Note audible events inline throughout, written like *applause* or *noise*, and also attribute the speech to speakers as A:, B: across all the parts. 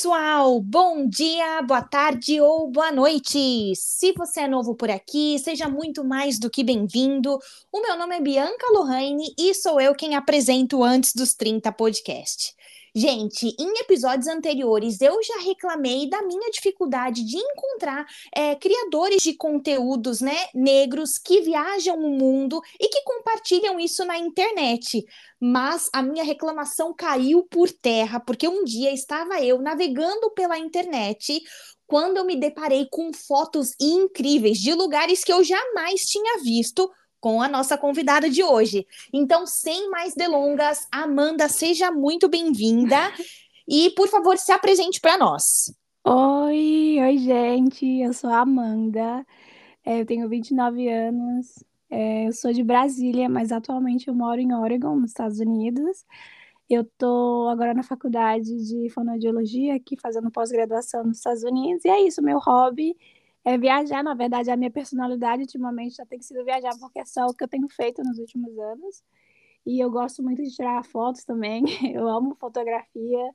A: pessoal! Bom dia, boa tarde ou boa noite! Se você é novo por aqui, seja muito mais do que bem-vindo. O meu nome é Bianca Lohane e sou eu quem apresento Antes dos 30 podcast. Gente, em episódios anteriores eu já reclamei da minha dificuldade de encontrar é, criadores de conteúdos, né, negros que viajam o mundo e que compartilham isso na internet. Mas a minha reclamação caiu por terra porque um dia estava eu navegando pela internet quando eu me deparei com fotos incríveis de lugares que eu jamais tinha visto com a nossa convidada de hoje. Então, sem mais delongas, Amanda, seja muito bem-vinda e, por favor, se apresente para nós.
B: Oi, oi, gente. Eu sou a Amanda. É, eu tenho 29 anos. É, eu sou de Brasília, mas atualmente eu moro em Oregon, nos Estados Unidos. Eu estou agora na faculdade de fonoaudiologia, aqui fazendo pós-graduação nos Estados Unidos. E é isso, meu hobby é viajar, na verdade, a minha personalidade ultimamente já tem sido viajar, porque é só o que eu tenho feito nos últimos anos. E eu gosto muito de tirar fotos também, *laughs* eu amo fotografia.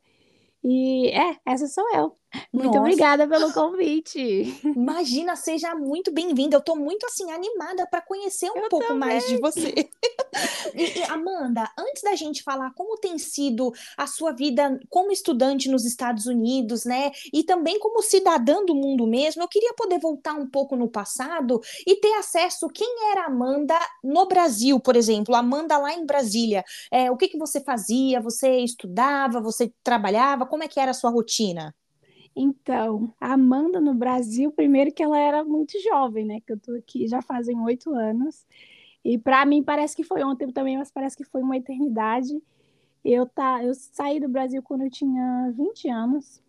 B: E é, essa sou eu. Muito Nossa. obrigada pelo convite. *laughs*
A: Imagina, seja muito bem-vinda. Eu estou muito assim animada para conhecer um eu pouco também. mais de você. *laughs* e, Amanda, antes da gente falar como tem sido a sua vida como estudante nos Estados Unidos, né? E também como cidadã do mundo mesmo, eu queria poder voltar um pouco no passado e ter acesso quem era Amanda no Brasil, por exemplo, Amanda lá em Brasília. É, o que, que você fazia? Você estudava? Você trabalhava? Como é que era a sua rotina?
B: Então, a Amanda no Brasil, primeiro que ela era muito jovem, né? Que eu tô aqui já fazem oito anos. E para mim parece que foi ontem também, mas parece que foi uma eternidade. Eu, tá, eu saí do Brasil quando eu tinha 20 anos.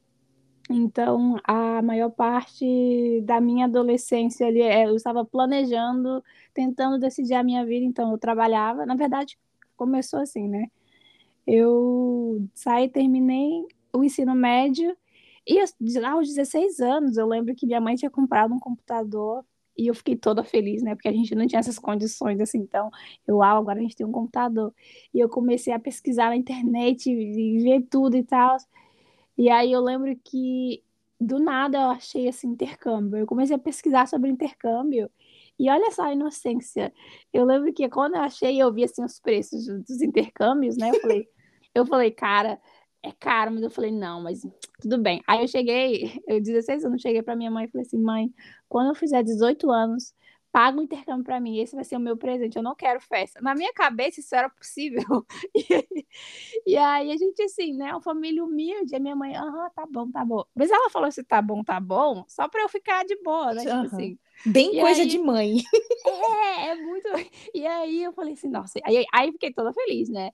B: Então, a maior parte da minha adolescência ali, é, eu estava planejando, tentando decidir a minha vida. Então, eu trabalhava. Na verdade, começou assim, né? Eu saí, terminei o ensino médio e lá aos 16 anos, eu lembro que minha mãe tinha comprado um computador e eu fiquei toda feliz, né? Porque a gente não tinha essas condições assim. Então, eu, ah, agora a gente tem um computador. E eu comecei a pesquisar na internet e ver tudo e tal. E aí eu lembro que do nada eu achei esse intercâmbio. Eu comecei a pesquisar sobre intercâmbio. E olha só a inocência. Eu lembro que quando eu achei, eu vi assim os preços dos intercâmbios, né? Eu falei, *laughs* eu falei, cara, é caro, mas eu falei, não, mas tudo bem. Aí eu cheguei, *laughs* eu 16 anos, cheguei para minha mãe e falei assim, mãe, quando eu fizer 18 anos, paga um intercâmbio para mim, esse vai ser o meu presente, eu não quero festa. Na minha cabeça isso era possível. *laughs* E, e aí a gente assim, né, uma família humilde, a minha mãe, aham, tá bom, tá bom. Mas ela falou assim, tá bom, tá bom, só para eu ficar de boa, né, uhum. tipo assim.
A: Bem e coisa aí, de mãe.
B: É, é muito. E aí eu falei assim, nossa, aí, aí fiquei toda feliz, né?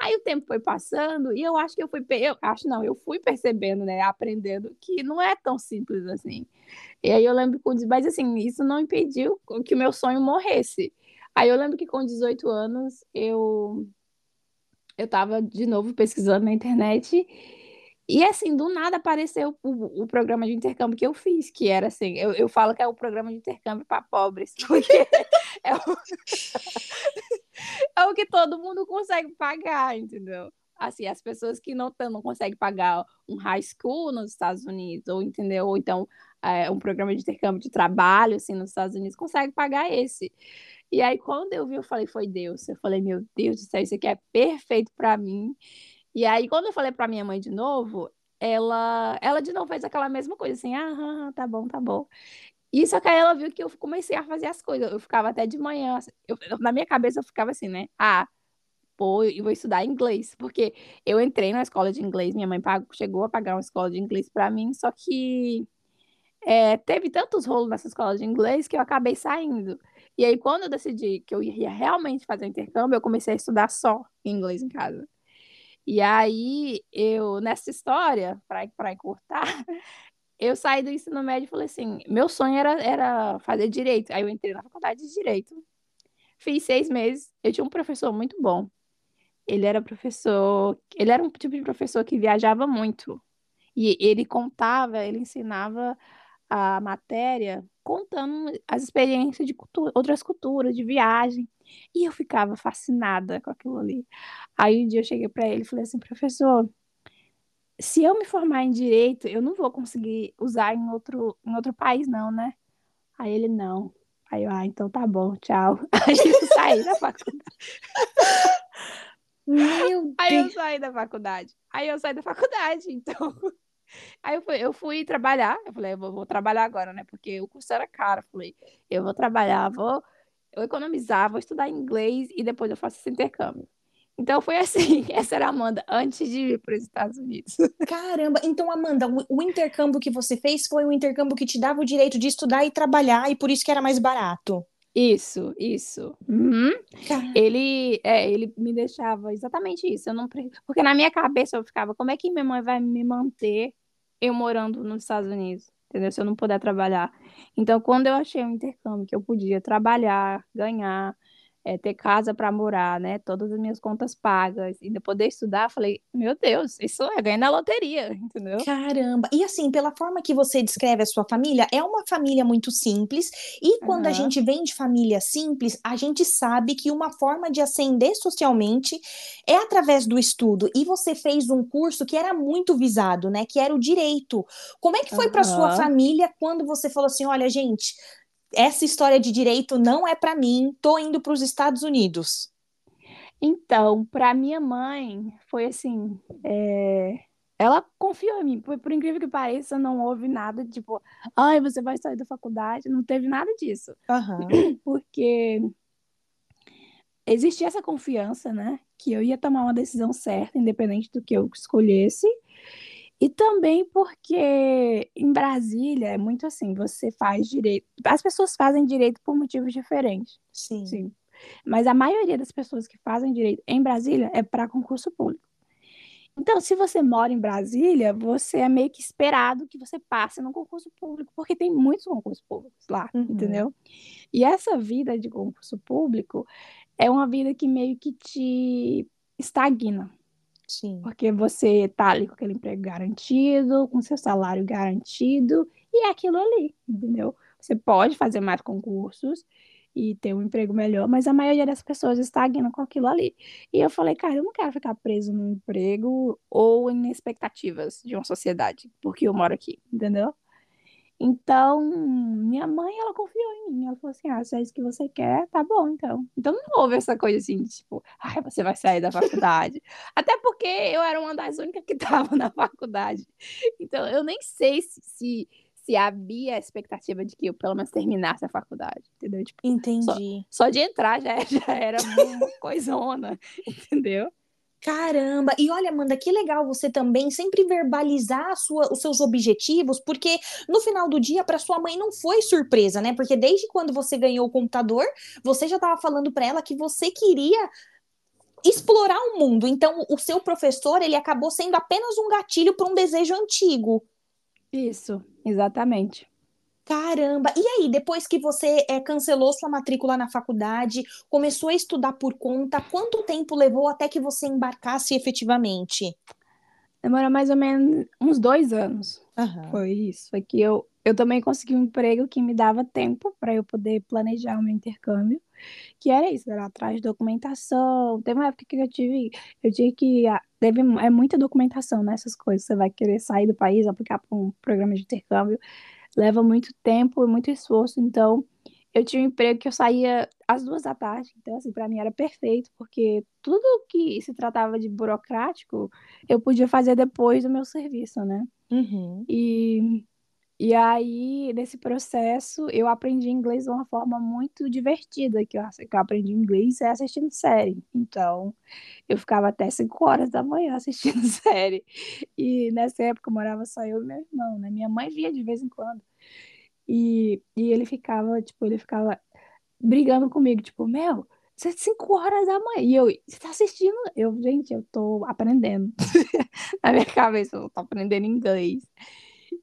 B: Aí o tempo foi passando e eu acho que eu fui, eu acho não, eu fui percebendo, né, aprendendo que não é tão simples assim. E aí eu lembro com, mas assim, isso não impediu que o meu sonho morresse. Aí eu lembro que com 18 anos eu eu tava de novo pesquisando na internet e assim, do nada apareceu o, o, programa de intercâmbio que eu fiz, que era assim, eu, eu falo que é o programa de intercâmbio para pobres, *laughs* porque é o... é o que todo mundo consegue pagar, entendeu? Assim, as pessoas que não, não conseguem pagar um high school nos Estados Unidos, ou entendeu? Ou então é, um programa de intercâmbio de trabalho, assim, nos Estados Unidos, consegue pagar esse. E aí, quando eu vi, eu falei, foi Deus. Eu falei, meu Deus do céu, isso aqui é perfeito para mim. E aí, quando eu falei pra minha mãe de novo, ela, ela de novo fez aquela mesma coisa, assim, ah, tá bom, tá bom. E só que aí ela viu que eu comecei a fazer as coisas. Eu ficava até de manhã, assim, eu, na minha cabeça eu ficava assim, né? Ah, pô, eu vou estudar inglês, porque eu entrei na escola de inglês, minha mãe pagou, chegou a pagar uma escola de inglês para mim, só que é, teve tantos rolos nessa escola de inglês que eu acabei saindo. E aí, quando eu decidi que eu ia realmente fazer intercâmbio, eu comecei a estudar só inglês em casa. E aí, eu, nessa história, para encurtar, *laughs* eu saí do ensino médio e falei assim: meu sonho era, era fazer direito. Aí eu entrei na faculdade de direito. Fiz seis meses. Eu tinha um professor muito bom. Ele era professor, ele era um tipo de professor que viajava muito. E ele contava, ele ensinava a matéria contando as experiências de cultura, outras culturas, de viagem. E eu ficava fascinada com aquilo ali. Aí um dia eu cheguei para ele e falei assim, professor, se eu me formar em direito, eu não vou conseguir usar em outro, em outro país, não, né? Aí ele, não. Aí eu, ah, então tá bom, tchau. *laughs* Aí eu saí da faculdade.
A: Meu
B: Aí
A: Deus.
B: eu saí da faculdade. Aí eu saí da faculdade, então. Aí eu fui, eu fui trabalhar. Eu falei, eu vou, vou trabalhar agora, né? Porque o curso era caro. Eu falei, eu vou trabalhar, vou eu economizar, vou estudar inglês e depois eu faço esse intercâmbio. Então foi assim, *laughs* essa era a Amanda antes de ir para os Estados Unidos. *laughs*
A: Caramba, então Amanda, o, o intercâmbio que você fez foi um intercâmbio que te dava o direito de estudar e trabalhar e por isso que era mais barato.
B: Isso, isso. Uhum. Ele, é, ele me deixava exatamente isso. Eu não, porque na minha cabeça eu ficava, como é que minha mãe vai me manter eu morando nos Estados Unidos? Entendeu? Se eu não puder trabalhar. Então, quando eu achei um intercâmbio que eu podia trabalhar, ganhar, é, ter casa para morar, né? Todas as minhas contas pagas ainda poder estudar, falei, meu Deus, isso é ganhar na loteria, *laughs* entendeu?
A: Caramba! E assim, pela forma que você descreve a sua família, é uma família muito simples, e quando a
B: Aham.
A: gente vem de família simples, a gente sabe que uma forma de ascender socialmente é através do estudo. E você fez um curso que era muito visado, né? Que era o direito. Como é que foi para sua família quando você falou assim: olha, gente, essa história de direito não é para mim, tô indo para os Estados Unidos?
B: Então, para minha mãe, foi assim, é, ela confiou em mim, por, por incrível que pareça, não houve nada de tipo, ai, você vai sair da faculdade, não teve nada disso,
A: Aham. *clears throat*
B: porque existia essa confiança, né, que eu ia tomar uma decisão certa, independente do que eu escolhesse, e também porque em Brasília é muito assim, você faz direito, as pessoas fazem direito por motivos diferentes.
A: Sim.
B: Sim. Mas a maioria das pessoas que fazem direito em Brasília é para concurso público. Então, se você mora em Brasília, você é meio que esperado que você passe no concurso público, porque tem muitos concursos públicos lá,
A: Uhum.
B: entendeu? E essa vida de concurso público é uma vida que meio que te estagna,
A: Sim.
B: porque você tá ali com aquele emprego garantido, com seu salário garantido, e é aquilo ali, entendeu? Você pode fazer mais concursos e ter um emprego melhor, mas a maioria das pessoas estagnam com aquilo ali. E eu falei, cara, eu não quero ficar preso num emprego ou em expectativas de uma sociedade, porque eu moro aqui, entendeu? Então, minha mãe, ela confiou em mim. Ela falou assim: ah, se é isso que você quer, tá bom, então. Então não houve essa coisa assim, de, tipo, ai, você vai sair da faculdade. Até porque eu era uma das únicas que *laughs* estava na faculdade. Então, eu nem sei se, se, se havia a expectativa de que eu pelo menos terminasse a faculdade, entendeu? Tipo,
A: Entendi.
B: só de entrar já, *laughs* já era uma coisona, *laughs* entendeu?
A: Caramba! E olha, Amanda, que legal você também sempre verbalizar sua- os seus objetivos, porque no final do dia, para sua mãe não foi surpresa, né? Porque desde quando você ganhou o computador, você já estava falando para ela que você queria explorar o mundo. Então, o seu professor, ele acabou sendo apenas um gatilho para um desejo antigo.
B: Isso, exatamente.
A: Caramba! E aí, depois que você eh, cancelou sua matrícula na faculdade, começou a estudar por conta, quanto tempo levou até que você embarcasse efetivamente?
B: Demorou mais ou menos uns dois anos.
A: Aham.
B: Foi isso. Foi que eu, eu também consegui um emprego que me dava tempo para eu poder planejar o meu intercâmbio. Que era isso, era atrás de documentação. Teve uma época que eu tive, eu tinha que. ah, Teve, é muita documentação nessas coisas. Você vai querer sair do país, aplicar para um programa de intercâmbio. Leva muito tempo e muito esforço. Então, eu tinha um emprego que eu saía às duas da tarde. Então, assim, para mim era perfeito, porque tudo que se tratava de burocrático, eu podia fazer depois do meu serviço, né?
A: Uhum.
B: E, e aí, nesse processo, eu aprendi inglês de uma forma muito divertida, que eu, que eu aprendi inglês é assistindo série. Então, eu ficava até 5 horas da manhã assistindo *laughs* série. E nessa época morava só eu e meu irmão, né? Minha mãe via de vez em quando. E, e ele ficava, tipo, ele ficava brigando comigo, tipo, meu, você é 5 horas da manhã. E eu, você tá assistindo? Eu, gente, eu tô aprendendo. *laughs* Na minha cabeça, eu tô aprendendo inglês.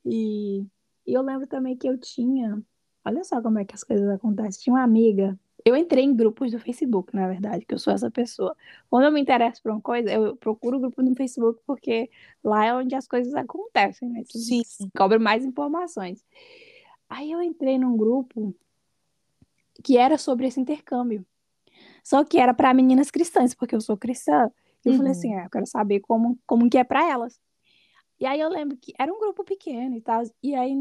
B: E, e eu lembro também que eu tinha, olha só como é que as coisas acontecem. Tinha uma amiga, eu entrei em grupos do Facebook, na verdade, que eu sou essa pessoa. Quando eu me interesso por uma coisa, eu procuro o grupo no Facebook, porque lá é onde as coisas acontecem, né? Você
A: Sim.
B: descobre mais informações. Aí eu entrei num grupo que era sobre esse intercâmbio. Só que era para meninas cristãs, porque eu sou cristã. E eu falei
A: Uhum.
B: assim, ah, eu quero saber como, como que é para elas. E aí eu lembro que era um grupo pequeno e tal. E aí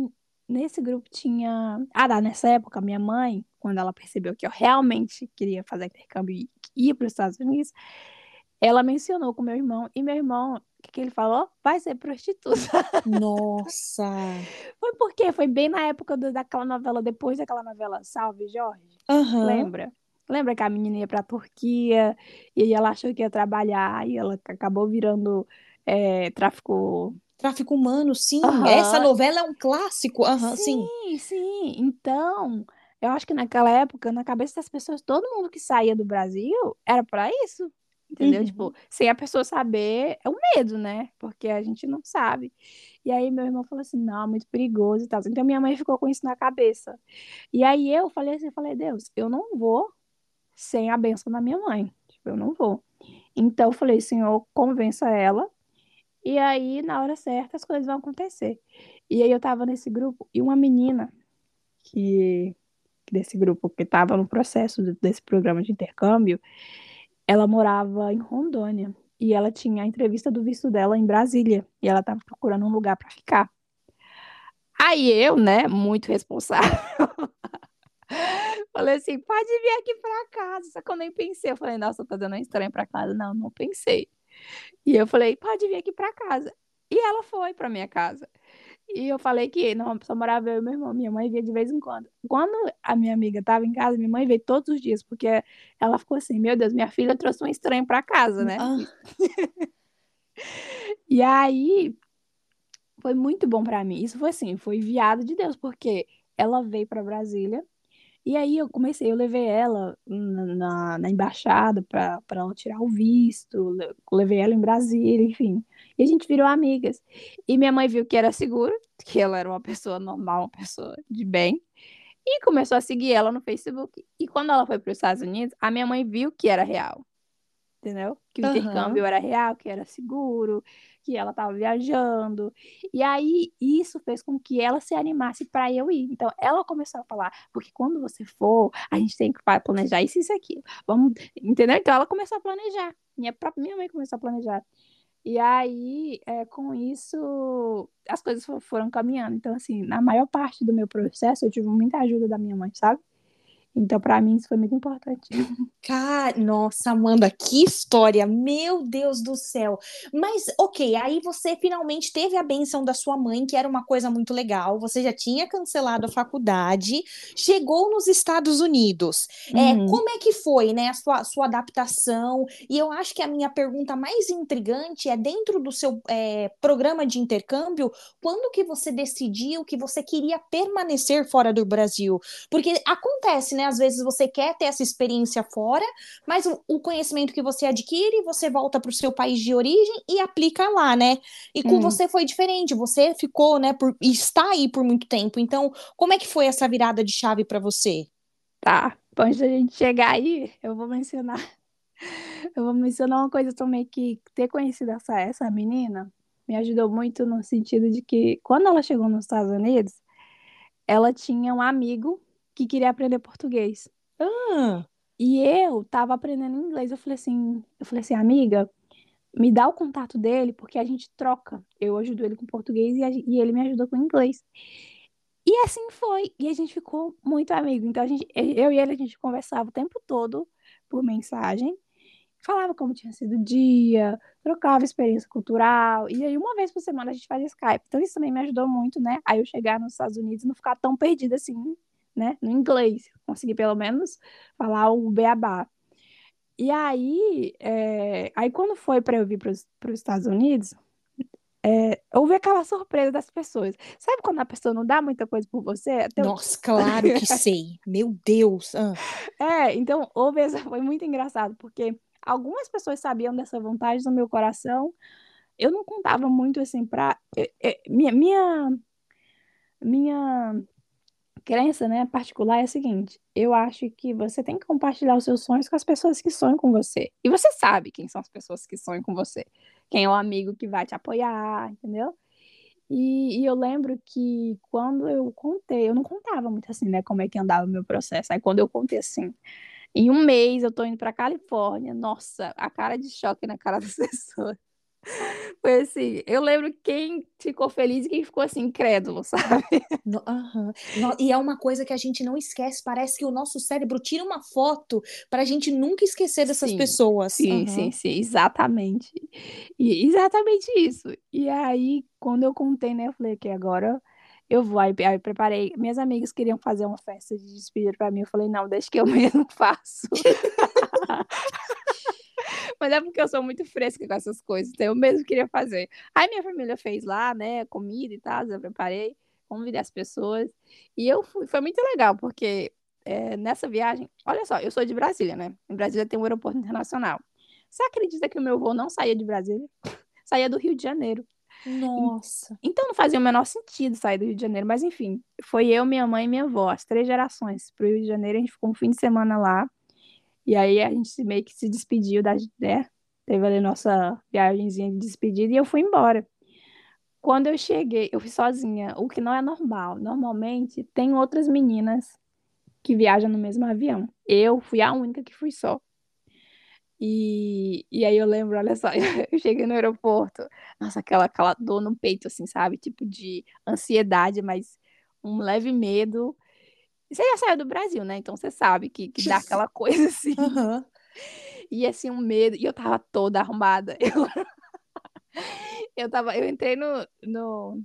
B: nesse grupo tinha. Ah, dá, nessa época, minha mãe, quando ela percebeu que eu realmente queria fazer intercâmbio e ir para os Estados Unidos, ela mencionou com meu irmão. E meu irmão, o que, que ele falou? Vai ser prostituta. *laughs*
A: Nossa!
B: Foi porque foi bem na época do, daquela novela, depois daquela novela Salve Jorge.
A: Aham.
B: Lembra? Lembra que a menina ia pra Turquia e aí ela achou que ia trabalhar e ela acabou virando é, tráfico.
A: Tráfico humano, sim. Essa novela é um clássico. Sim.
B: Sim, sim. Então, eu acho que naquela época, na cabeça das pessoas, todo mundo que saía do Brasil era pra isso. Entendeu?
A: Uhum.
B: Tipo, sem a pessoa saber, é um medo, né? Porque a gente não sabe. E aí meu irmão falou assim, não, é muito perigoso e tal. Então minha mãe ficou com isso na cabeça. E aí eu falei assim, eu falei, Deus, eu não vou sem a bênção da minha mãe. Tipo, eu não vou. Então eu falei, Senhor, convença ela. E aí, na hora certa, as coisas vão acontecer. E aí eu tava nesse grupo e uma menina que desse grupo que estava no processo de- desse programa de intercâmbio, ela morava em Rondônia e ela tinha a entrevista do visto dela em Brasília e ela estava procurando um lugar para ficar. Aí eu, né, muito responsável, *laughs* falei assim, pode vir aqui para casa. Só que eu nem pensei, eu falei, nossa, tô dando estranho para casa. Não, não pensei. E eu falei, pode vir aqui para casa. E ela foi para minha casa. E eu falei que não, só morava eu e meu irmão. Minha mãe via de vez em quando. Quando a minha amiga estava em casa, minha mãe veio todos os dias, porque ela ficou assim: Meu Deus, minha filha trouxe um estranho para casa, né?
A: Ah, *laughs*
B: E aí foi muito bom para mim. Isso foi assim: foi enviado de Deus, porque ela veio para Brasília. E aí eu comecei, eu levei ela na, na, embaixada para ela tirar o visto, le- levei ela em Brasília, enfim. E a gente virou amigas. E minha mãe viu que era seguro, que ela era uma pessoa normal, uma pessoa de bem, e começou a seguir ela no Facebook. E quando ela foi para os Estados Unidos, a minha mãe viu que era real, entendeu? Que o
A: Aham.
B: intercâmbio era real, que era seguro, que ela estava viajando. E aí isso fez com que ela se animasse para eu ir. Então ela começou a falar, porque quando você for, a gente tem que planejar isso e isso aqui. Vamos, entendeu? Então ela começou a planejar. Minha própria minha mãe começou a planejar. E aí, é, com isso, as coisas fo- foram caminhando. Então, assim, na maior parte do meu processo, eu tive muita ajuda da minha mãe, sabe? Então, para mim, isso foi muito importante.
A: Cara, nossa, Amanda, que história! Meu Deus do céu. Mas, ok, aí você finalmente teve a benção da sua mãe, que era uma coisa muito legal. Você já tinha cancelado a faculdade, chegou nos Estados Unidos. É,
B: Uhum.
A: como é que foi, né, a sua, sua adaptação? E eu acho que a minha pergunta mais intrigante é dentro do seu é, programa de intercâmbio, quando que você decidiu que você queria permanecer fora do Brasil? Porque acontece, né? Às vezes você quer ter essa experiência fora, mas o, o conhecimento que você adquire, você volta para o seu país de origem e aplica lá, né? E com
B: Hum.
A: você foi diferente, você ficou, né, por, e está aí por muito tempo. Então, como é que foi essa virada de chave para você?
B: Tá. Antes da gente chegar aí, eu vou mencionar. *laughs* Eu vou mencionar uma coisa também que ter conhecido essa, essa menina me ajudou muito no sentido de que quando ela chegou nos Estados Unidos, ela tinha um amigo que queria aprender português.
A: Ah,
B: E eu tava aprendendo inglês. Eu falei assim, eu falei assim, amiga, me dá o contato dele, porque a gente troca. Eu ajudo ele com português e, a e ele me ajuda com inglês. E assim foi. E a gente ficou muito amigo. Então a gente, eu e ele a gente conversava o tempo todo por mensagem, falava como tinha sido o dia, trocava experiência cultural. E aí uma vez por semana a gente fazia Skype. Então isso também me ajudou muito, né? Aí eu chegar nos Estados Unidos e não ficar tão perdida assim, né? No inglês. Consegui pelo menos falar o beabá. E aí, é, aí quando foi para eu vir para os Estados Unidos, é, houve aquela surpresa das pessoas. Sabe quando a pessoa não dá muita coisa por você? Até
A: nossa, claro que *laughs* sei. Meu Deus. Ah,
B: É, então houve essa, foi muito engraçado, porque algumas pessoas sabiam dessa vontade no meu coração. Eu não contava muito assim para minha, minha minha crença, né, particular é a seguinte: eu acho que você tem que compartilhar os seus sonhos com as pessoas que sonham com você. E você sabe quem são as pessoas que sonham com você. Quem é o amigo que vai te apoiar, entendeu? E, e eu lembro que quando eu contei, eu não contava muito assim, né, como é que andava o meu processo. Aí quando eu contei assim, em um mês eu tô indo pra Califórnia, nossa, a cara de choque na cara das *laughs* pessoas. *laughs* Foi assim, eu lembro quem ficou feliz e quem ficou assim, incrédulo, *laughs* sabe?
A: No, uhum. no, e é uma coisa que a gente não esquece, parece que o nosso cérebro tira uma foto para a gente nunca esquecer dessas
B: sim,
A: pessoas.
B: Sim, uhum. sim, sim, exatamente. E, exatamente isso. E aí, quando eu contei, né, eu falei que agora eu vou. Aí, aí preparei. Minhas amigas queriam fazer uma festa de despedida para mim. Eu falei, não, deixa que eu *laughs* mesmo faço. Mas é porque eu sou muito fresca com essas coisas, então eu mesmo queria fazer. Aí minha família fez lá, né, comida e tal, eu preparei, convidei as pessoas. E eu fui, foi muito legal, porque é, nessa viagem, olha só, eu sou de Brasília, né? Em Brasília tem um aeroporto internacional. Você acredita que o meu voo não saía de Brasília? *laughs* saía do Rio de Janeiro.
A: Nossa.
B: Então não fazia o menor sentido sair do Rio de Janeiro, mas enfim, foi eu, minha mãe e minha avó, as três gerações pro Rio de Janeiro, a gente ficou um fim de semana lá. E aí a gente meio que se despediu da, né? Teve ali nossa viagemzinha de despedida e eu fui embora. Quando eu cheguei, eu fui sozinha, o que não é normal. Normalmente tem outras meninas que viajam no mesmo avião. Eu fui a única que fui só. E, e aí eu lembro, olha só, *laughs* eu cheguei no aeroporto, nossa, aquela, aquela dor no peito, assim, sabe? Tipo de ansiedade, mas um leve medo. Você já saiu do Brasil, né? Então você sabe que, que dá aquela coisa *laughs* assim.
A: Uhum.
B: E assim, um medo. E eu tava toda arrumada. *laughs* Eu, eu tava, eu entrei no, no,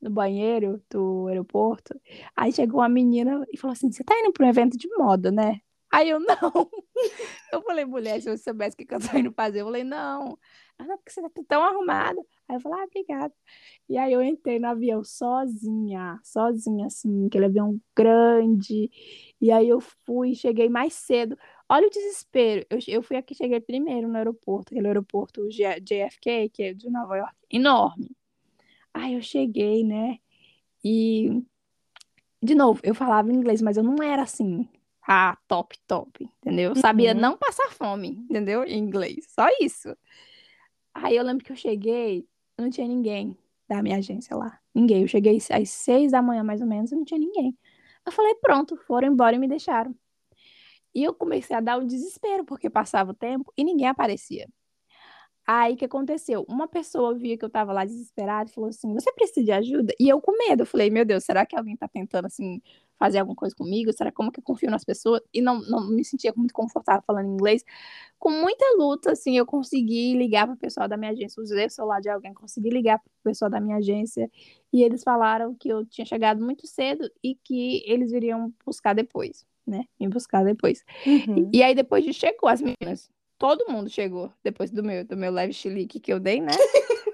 B: no banheiro do aeroporto. Aí chegou uma menina e falou assim: Você tá indo para um evento de moda, né? Aí eu, *laughs* não. Eu falei, mulher, se você soubesse o que eu tô indo fazer, eu falei, não. Ah, não, porque você tá tão arrumada. Aí eu falei, ah, obrigada. E aí eu entrei no avião sozinha, sozinha, assim, aquele avião grande. E aí eu fui, cheguei mais cedo. Olha o desespero. Eu, eu fui aqui, cheguei primeiro no aeroporto, aquele aeroporto JFK, que é de Nova York, enorme. Aí eu cheguei, né? E, de novo, eu falava inglês, mas eu não era assim, ah, top, top, entendeu? Eu sabia uhum. não passar fome, entendeu? Em inglês, só isso. Aí eu lembro que eu cheguei, não tinha ninguém da minha agência lá. Ninguém. Eu cheguei às seis da manhã, mais ou menos, e não tinha ninguém. Eu falei, pronto, foram embora e me deixaram. E eu comecei a dar um desespero, porque passava o tempo e ninguém aparecia. Aí o que aconteceu? Uma pessoa via que eu tava lá desesperada e falou assim: Você precisa de ajuda? E eu com medo, eu falei: Meu Deus, será que alguém tá tentando assim fazer alguma coisa comigo? Será como que eu confio nas pessoas? E não, não me sentia muito confortável falando inglês. Com muita luta, assim, eu consegui ligar para o pessoal da minha agência, usei o celular de alguém, consegui ligar para o pessoal da minha agência e eles falaram que eu tinha chegado muito cedo e que eles iriam buscar depois, né? Me buscar depois. Uhum. E, e aí depois de chegou as meninas todo mundo chegou depois do meu, do meu leve chilique que eu dei, né?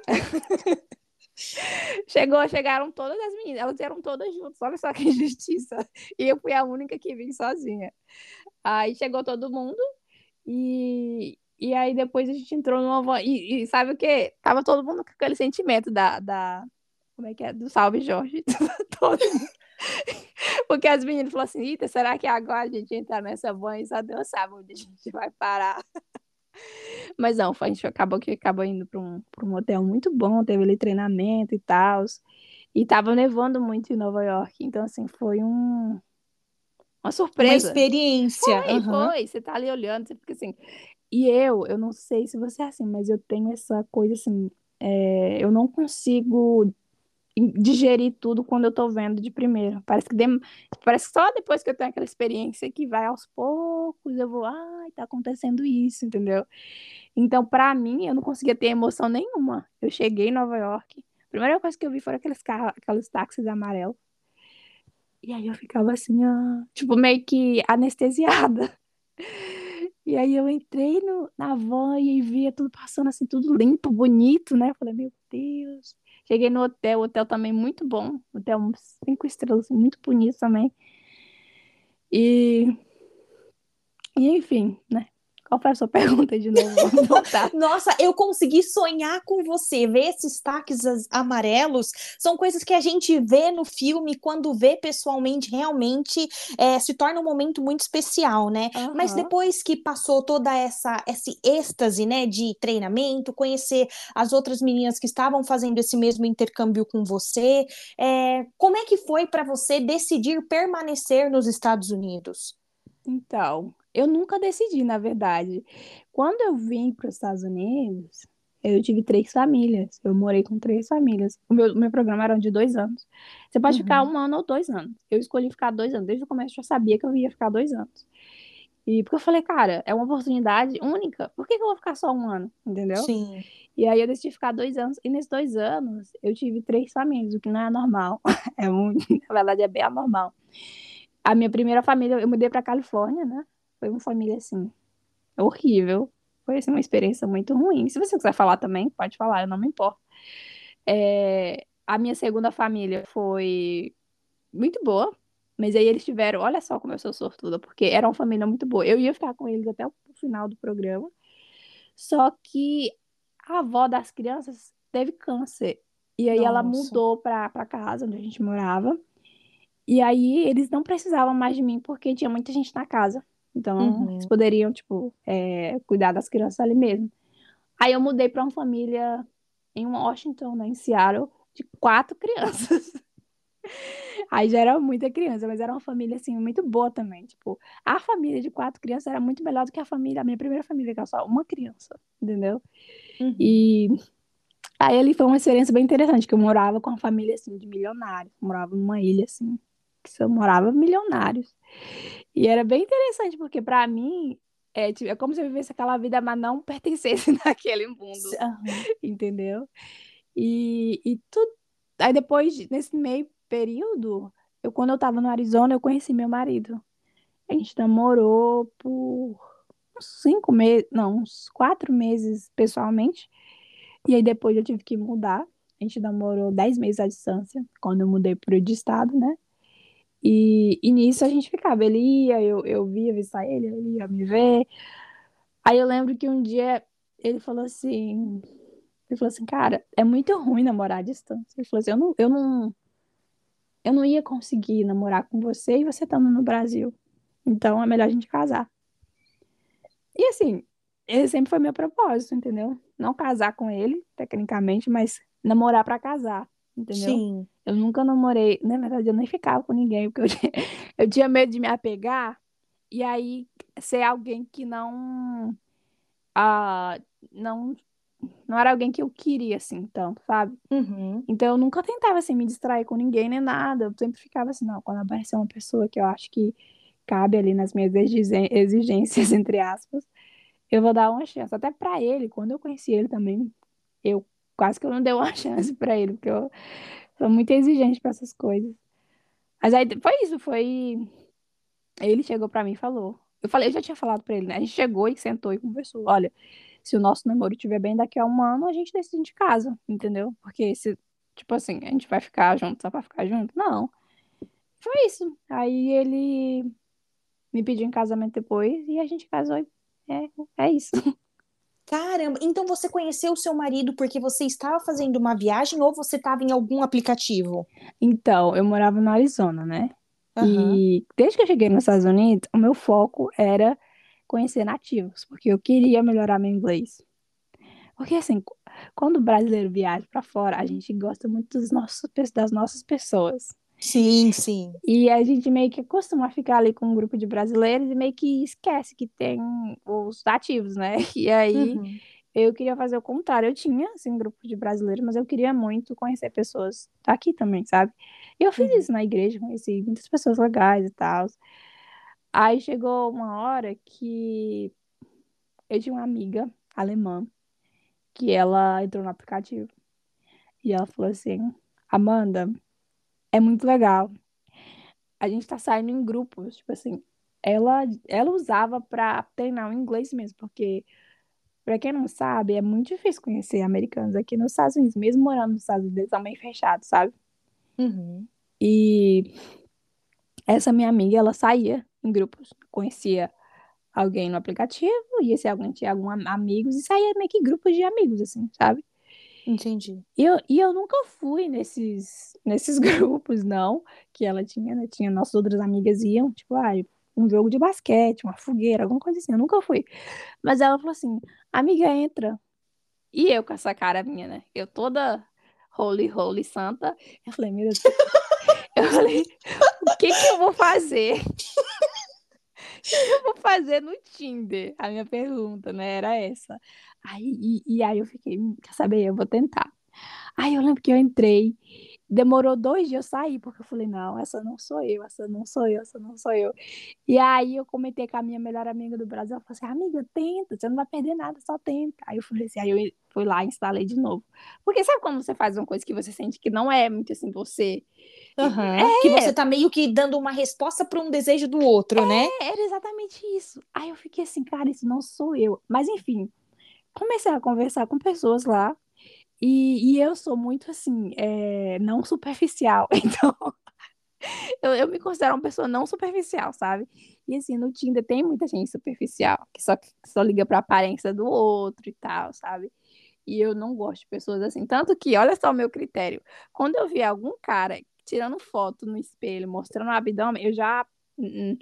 B: *laughs* Chegou, chegaram todas as meninas, elas eram todas juntas, olha só que *laughs* injustiça. E eu fui a única que vim sozinha. Aí chegou todo mundo e, e aí depois a gente entrou numa van. E, e sabe o que? Tava todo mundo com aquele sentimento da, da. Como é que é? Do salve Jorge. *laughs* todo. Porque as meninas falaram assim: será que agora a gente entrar nessa van e só Deus sabe onde a gente vai parar? Mas não, a gente acabou que acabou indo para um, um hotel muito bom, teve ali treinamento e tal. E tava nevando muito em Nova York. Então, assim, foi um, uma surpresa.
A: Uma experiência.
B: Foi, uhum. foi. Você tá ali olhando, você fica assim. E eu, eu não sei se você é assim, mas eu tenho essa coisa assim. É, eu não consigo digerir tudo quando eu tô vendo de primeiro. Parece que. Parece só depois que eu tenho aquela experiência que vai aos poucos, eu vou, ai, tá acontecendo isso, entendeu? Então, para mim, eu não conseguia ter emoção nenhuma. Eu cheguei em Nova York, a primeira coisa que eu vi foram aqueles carros, aqueles táxis amarelos. E aí eu ficava assim, ah, tipo, meio que anestesiada. E aí eu entrei no, na van e via tudo passando assim, tudo limpo, bonito, né? Eu falei, meu Deus. Cheguei no hotel, hotel também muito bom, hotel cinco estrelas, muito bonito também. E, e enfim, né? Qual foi a sua *laughs* pergunta de novo? *laughs*
A: Nossa, eu consegui sonhar com você. Ver esses taques amarelos são coisas que a gente vê no filme, quando vê pessoalmente, realmente é, se torna um momento muito especial, né? Uhum. Mas depois que passou toda essa esse êxtase, né, de treinamento, conhecer as outras meninas que estavam fazendo esse mesmo intercâmbio com você, é, como é que foi para você decidir permanecer nos Estados Unidos?
B: Então, eu nunca decidi, na verdade. Quando eu vim para os Estados Unidos, Eu tive três famílias. Eu morei com três famílias. O meu, meu programa era de dois anos. Você pode
A: Uhum.
B: ficar um ano ou dois anos. Eu escolhi ficar dois anos. Desde o começo eu já sabia que eu ia ficar dois anos. E porque eu falei, cara, é uma oportunidade única. Por que, que eu vou ficar só um ano? Entendeu?
A: Sim.
B: E aí eu decidi ficar dois anos. E nesses dois anos eu tive três famílias, o que não é normal. *laughs* É muito, na verdade, é bem anormal. A minha primeira família, eu mudei pra Califórnia, né? Foi uma família assim, horrível. Foi assim, uma experiência muito ruim. Se você quiser falar também, pode falar, eu não me importo. É, a minha segunda família foi muito boa, mas aí eles tiveram, olha só como eu sou sortuda, porque era uma família muito boa. Eu ia ficar com eles até o final do programa. Só que a avó das crianças teve câncer. E aí ela
A: Nossa.
B: mudou pra, pra casa onde a gente morava. E aí eles não precisavam mais de mim porque tinha muita gente na casa. Então
A: Uhum.
B: eles poderiam, tipo, é, cuidar das crianças ali mesmo. Aí eu mudei pra uma família em Washington, né, em Seattle, de quatro *laughs* crianças. Aí já era muita criança, mas era uma família, assim, muito boa também. Tipo, a família de quatro crianças era muito melhor do que a família, a minha primeira família, que era só uma criança, entendeu?
A: Uhum.
B: E aí ali foi uma experiência bem interessante, que eu morava com uma família, assim, de milionários. Morava numa ilha, assim, que só morava milionários. E era bem interessante, porque pra mim, é, tipo, é como se eu vivesse aquela vida, mas não pertencesse *laughs* naquele mundo entendeu? E, e tudo. Aí depois, de- nesse meio período, eu quando eu tava no Arizona, eu conheci meu marido. A gente namorou por uns cinco meses, não, uns quatro meses pessoalmente. E aí depois eu tive que mudar. A gente namorou dez meses à distância, quando eu mudei pro de estado, né? E, e nisso a gente ficava. Ele ia, eu, eu via visitar ele, ele ia me ver. Aí eu lembro que um dia ele falou assim. Ele falou assim, cara, é muito ruim namorar à distância. Ele falou assim, eu não, eu não, eu não ia conseguir namorar com você e você estando no Brasil. Então é melhor a gente casar. E assim, esse sempre foi meu propósito, entendeu? Não casar com ele, tecnicamente, mas namorar pra casar, entendeu?
A: Sim.
B: Eu nunca namorei, na verdade, eu nem ficava com ninguém, porque eu tinha, *laughs* eu tinha medo de me apegar e aí ser alguém que não, ah, não, não era alguém que eu queria, assim, tanto, sabe?
A: Uhum.
B: Então eu nunca tentava, assim, me distrair com ninguém nem nada. Eu sempre ficava assim, não, quando aparecer uma pessoa que eu acho que cabe ali nas minhas exigências, *laughs* entre aspas, eu vou dar uma chance. Até pra ele, quando eu conheci ele também, eu quase que eu não dei uma *laughs* chance pra ele, porque eu sou muito exigente pra essas coisas. Mas aí foi isso, foi. Ele chegou pra mim e falou. Eu falei, eu já tinha falado pra ele, né? A gente chegou e sentou e conversou. Olha, se o nosso namoro estiver bem daqui a um ano, a gente decide de casa, entendeu? Porque se, tipo assim, a gente vai ficar junto só pra ficar junto? Não. Foi isso. Aí ele me pediu em casamento depois e a gente casou. e É, é isso. *laughs*
A: Caramba, então você conheceu o seu marido porque você estava fazendo uma viagem ou você estava em algum aplicativo?
B: Então, eu morava no Arizona, né?
A: Aham.
B: E desde que eu cheguei nos Estados Unidos, o meu foco era conhecer nativos, porque eu queria melhorar meu inglês. Porque assim, qu- quando o brasileiro viaja pra fora, a gente gosta muito dos nossos, das nossas pessoas.
A: Sim, sim.
B: E a gente meio que costuma ficar ali com um grupo de brasileiros e meio que esquece que tem os nativos, né? *laughs* E aí
A: Uhum.
B: eu queria fazer o contrário. Eu tinha, assim, um grupo de brasileiros, mas eu queria muito conhecer pessoas daqui também, sabe? E eu fiz
A: Uhum.
B: isso na igreja, conheci muitas pessoas legais e tal. Aí chegou uma hora que eu tinha uma amiga alemã que ela entrou no aplicativo e ela falou assim: Amanda, é muito legal. A gente tá saindo em grupos, tipo assim. Ela, ela usava pra treinar o inglês mesmo, porque, pra quem não sabe, é muito difícil conhecer americanos aqui nos Estados Unidos, mesmo morando nos Estados Unidos, bem fechados, sabe?
A: Uhum.
B: E essa minha amiga, ela saía em grupos, conhecia alguém no aplicativo, e esse alguém tinha alguns amigos, e saía meio que grupos de amigos, assim, sabe?
A: Entendi.
B: E eu, e eu nunca fui nesses, nesses *laughs* grupos, não, que ela tinha, né? Tinha nossas outras amigas iam, tipo, ah, um jogo de basquete, uma fogueira, alguma coisa assim, eu nunca fui. Mas ela falou assim, amiga, entra. E eu com essa cara minha, né? Eu toda holy, holy, santa. Eu falei, meu Deus, eu falei, o que que eu vou fazer? *laughs* *laughs* eu vou fazer no Tinder? A minha pergunta, né? Era essa. Aí, e, e aí eu fiquei, hum, quer saber? Eu vou tentar. Aí eu lembro que eu entrei, demorou dois dias eu sair, porque eu falei, não, essa não sou eu, essa não sou eu, essa não sou eu. E aí eu comentei com a minha melhor amiga do Brasil, ela falou assim, amiga, tenta, você não vai perder nada, só tenta. Aí eu falei assim, aí eu fui lá e instalei de novo. Porque sabe quando você faz uma coisa que você sente que não é muito assim você?
A: Uhum. É. Que você tá meio que dando uma resposta para um desejo do outro,
B: é,
A: né?
B: Era exatamente isso. Aí eu fiquei assim, cara, isso não sou eu. Mas enfim, comecei a conversar com pessoas lá. E, e eu sou muito assim, é, não superficial. *laughs* Então, eu, eu me considero uma pessoa não superficial, sabe? E assim, no Tinder tem muita gente superficial, que só, que só liga pra aparência do outro e tal, sabe? E eu não gosto de pessoas assim. Tanto que, olha só o meu critério. Quando eu vi algum cara tirando foto no espelho, mostrando o abdômen, eu já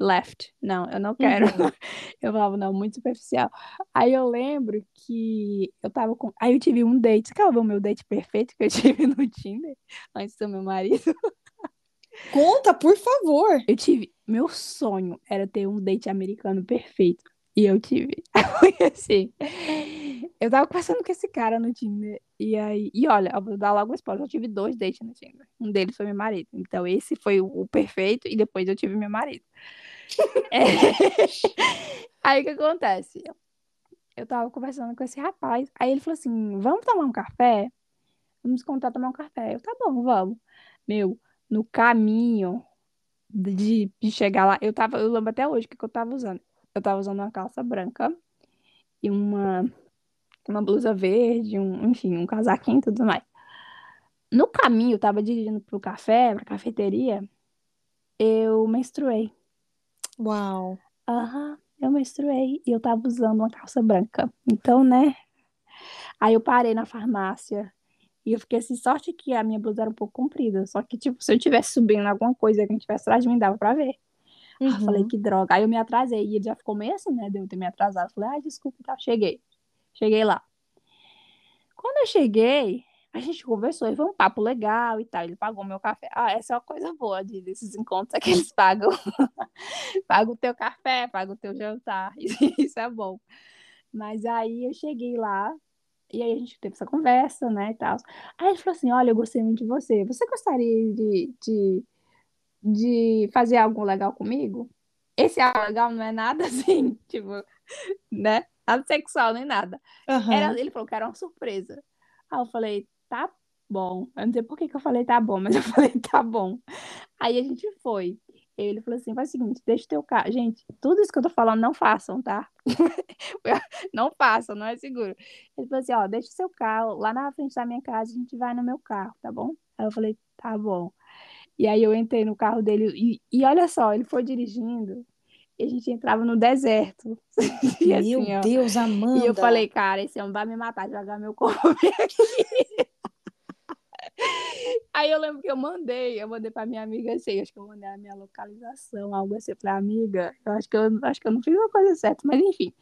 B: left. Não, eu não quero. Uhum. *laughs* Eu falava, não, muito superficial. Aí eu lembro que eu tava com. Aí eu tive um date. Você quer ver o meu date perfeito que eu *laughs* tive no Tinder antes do meu marido? *laughs*
A: Conta, por favor.
B: Eu tive. Meu sonho era ter um date americano perfeito. E eu tive. Foi assim. Eu tava conversando com esse cara no Tinder. E aí. E olha, eu vou dar logo um spoiler. Eu tive dois dates no Tinder. Um deles foi meu marido. Então, esse foi o, perfeito. E depois eu tive meu marido. *laughs* é... Aí o que acontece? Eu tava conversando com esse rapaz. Aí ele falou assim: vamos tomar um café? Vamos contar tomar um café. Eu, tá bom, vamos. Meu, no caminho de, de chegar lá, eu tava, eu lembro até hoje o que, que eu tava usando. Eu tava usando uma calça branca e uma, uma blusa verde, um, enfim, um casaquinho e tudo mais. No caminho, eu tava dirigindo pro café, pra cafeteria, eu menstruei.
A: Uau.
B: Aham, eu menstruei e eu tava usando uma calça branca. Então, né? Aí eu parei na farmácia e eu fiquei assim, sorte que a minha blusa era um pouco comprida. Só que, tipo, se eu tivesse subindo alguma coisa que a gente tivesse atrás de mim, dava pra ver. Uhum. Ah, falei, que droga. Aí eu me atrasei. E ele já ficou meio assim, né? De eu ter me atrasado. Falei, ai, desculpa, tá. Cheguei. Cheguei lá. Quando eu cheguei, a gente conversou e foi um papo legal e tal. Ele pagou meu café. Ah, essa é uma coisa boa de, desses encontros é que eles pagam. *laughs* paga o teu café, paga o teu jantar. *laughs* Isso é bom. Mas aí eu cheguei lá, e aí a gente teve essa conversa, né, e tal. Aí ele falou assim, olha, eu gostei muito de você. Você gostaria de, de de fazer algo legal comigo, esse algo legal não é nada *laughs* assim, tipo, né? Nada sexual nem nada. Uhum. Era, ele falou que era uma surpresa. Aí eu falei, tá bom. Eu não sei por que, que eu falei tá bom, *laughs* mas eu falei tá bom. Aí a gente foi. Ele falou assim: faz o seguinte, deixa o teu carro. Gente, tudo isso que eu tô falando, não façam, tá? *laughs* não façam, não é seguro. Ele falou assim: ó, deixa o seu carro lá na frente da minha casa, a gente vai no meu carro, tá bom? Aí eu falei: tá bom. E aí eu entrei no carro dele e, e olha só, ele foi dirigindo e a gente entrava no deserto. *laughs*
A: E meu assim, Deus, Amanda!
B: E eu falei, cara, esse homem vai me matar, jogar meu corpo *laughs* aqui. Aí eu lembro que eu mandei, eu mandei pra minha amiga assim, acho que eu mandei a minha localização, algo assim, pra amiga. Eu acho que eu acho que eu não fiz uma coisa certa, mas enfim.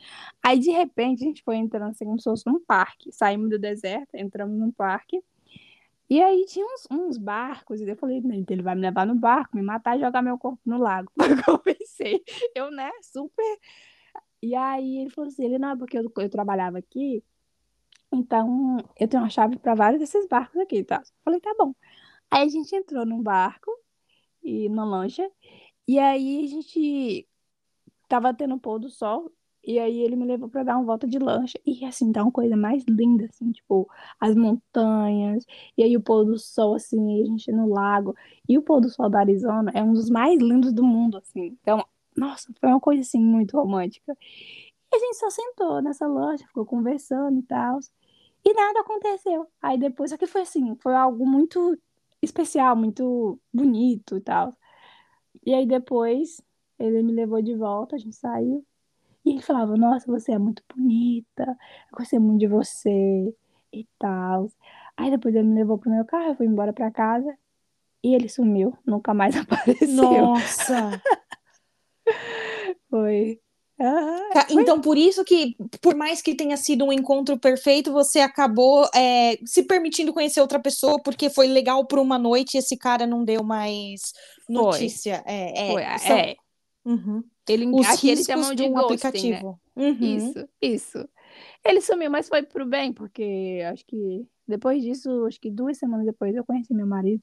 B: Aí de repente a gente foi entrando assim como se fosse num parque. Saímos do deserto, entramos num parque. E aí tinha uns, uns barcos, e eu falei, ele vai me levar no barco, me matar e jogar meu corpo no lago. *laughs* Eu pensei, eu, né, super. E aí ele falou assim, ele não, porque eu, eu trabalhava aqui, então eu tenho uma chave para vários desses barcos aqui, tá? Eu falei, tá bom. Aí a gente entrou num barco e numa lancha, e aí a gente tava tendo pôr do sol, e aí ele me levou para dar uma volta de lancha. E assim, tá uma coisa mais linda, assim, tipo, as montanhas, e aí o pôr do sol, assim, a gente no lago. E o pôr do sol da Arizona é um dos mais lindos do mundo, assim. Então, nossa, foi uma coisa, assim, muito romântica. E a gente só sentou nessa lancha, ficou conversando e tal. E nada aconteceu. Aí depois, só que foi assim, foi algo muito especial, muito bonito e tal. E aí depois ele me levou de volta, a gente saiu. E ele falava, nossa, você é muito bonita, eu gostei muito de você e tal. Aí depois ele me levou pro meu carro, eu fui embora pra casa e ele sumiu, nunca mais *laughs* apareceu.
A: Nossa! *laughs*
B: foi.
A: Então, por isso que, por mais que tenha sido um encontro perfeito, você acabou é, se permitindo conhecer outra pessoa, porque foi legal por uma noite e esse cara não deu mais notícia.
B: Foi. É, é, Foi. São... é
A: Uhum.
B: Ele,
A: Os
B: aqui eles
A: riscos
B: chamam
A: de
B: de
A: um
B: ghosting, né?
A: aplicativo. Uhum.
B: Isso, isso. Ele sumiu, mas foi pro bem, porque acho que depois disso, acho que duas semanas depois eu conheci meu marido.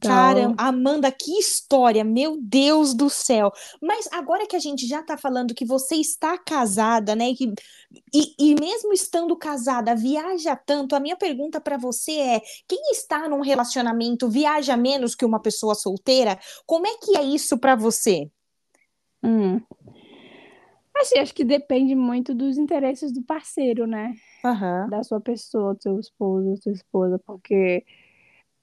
A: Cara,
B: Então,
A: Amanda, que história, meu Deus do céu. Mas agora que a gente já tá falando que você está casada, né? que- e, e mesmo estando casada, viaja tanto, a minha pergunta pra você é: quem está num relacionamento viaja menos que uma pessoa solteira? Como é que é isso pra você?
B: Hum, assim, acho que depende muito dos interesses do parceiro, né?
A: Aham.
B: Da sua pessoa, do seu esposo, da sua esposa, porque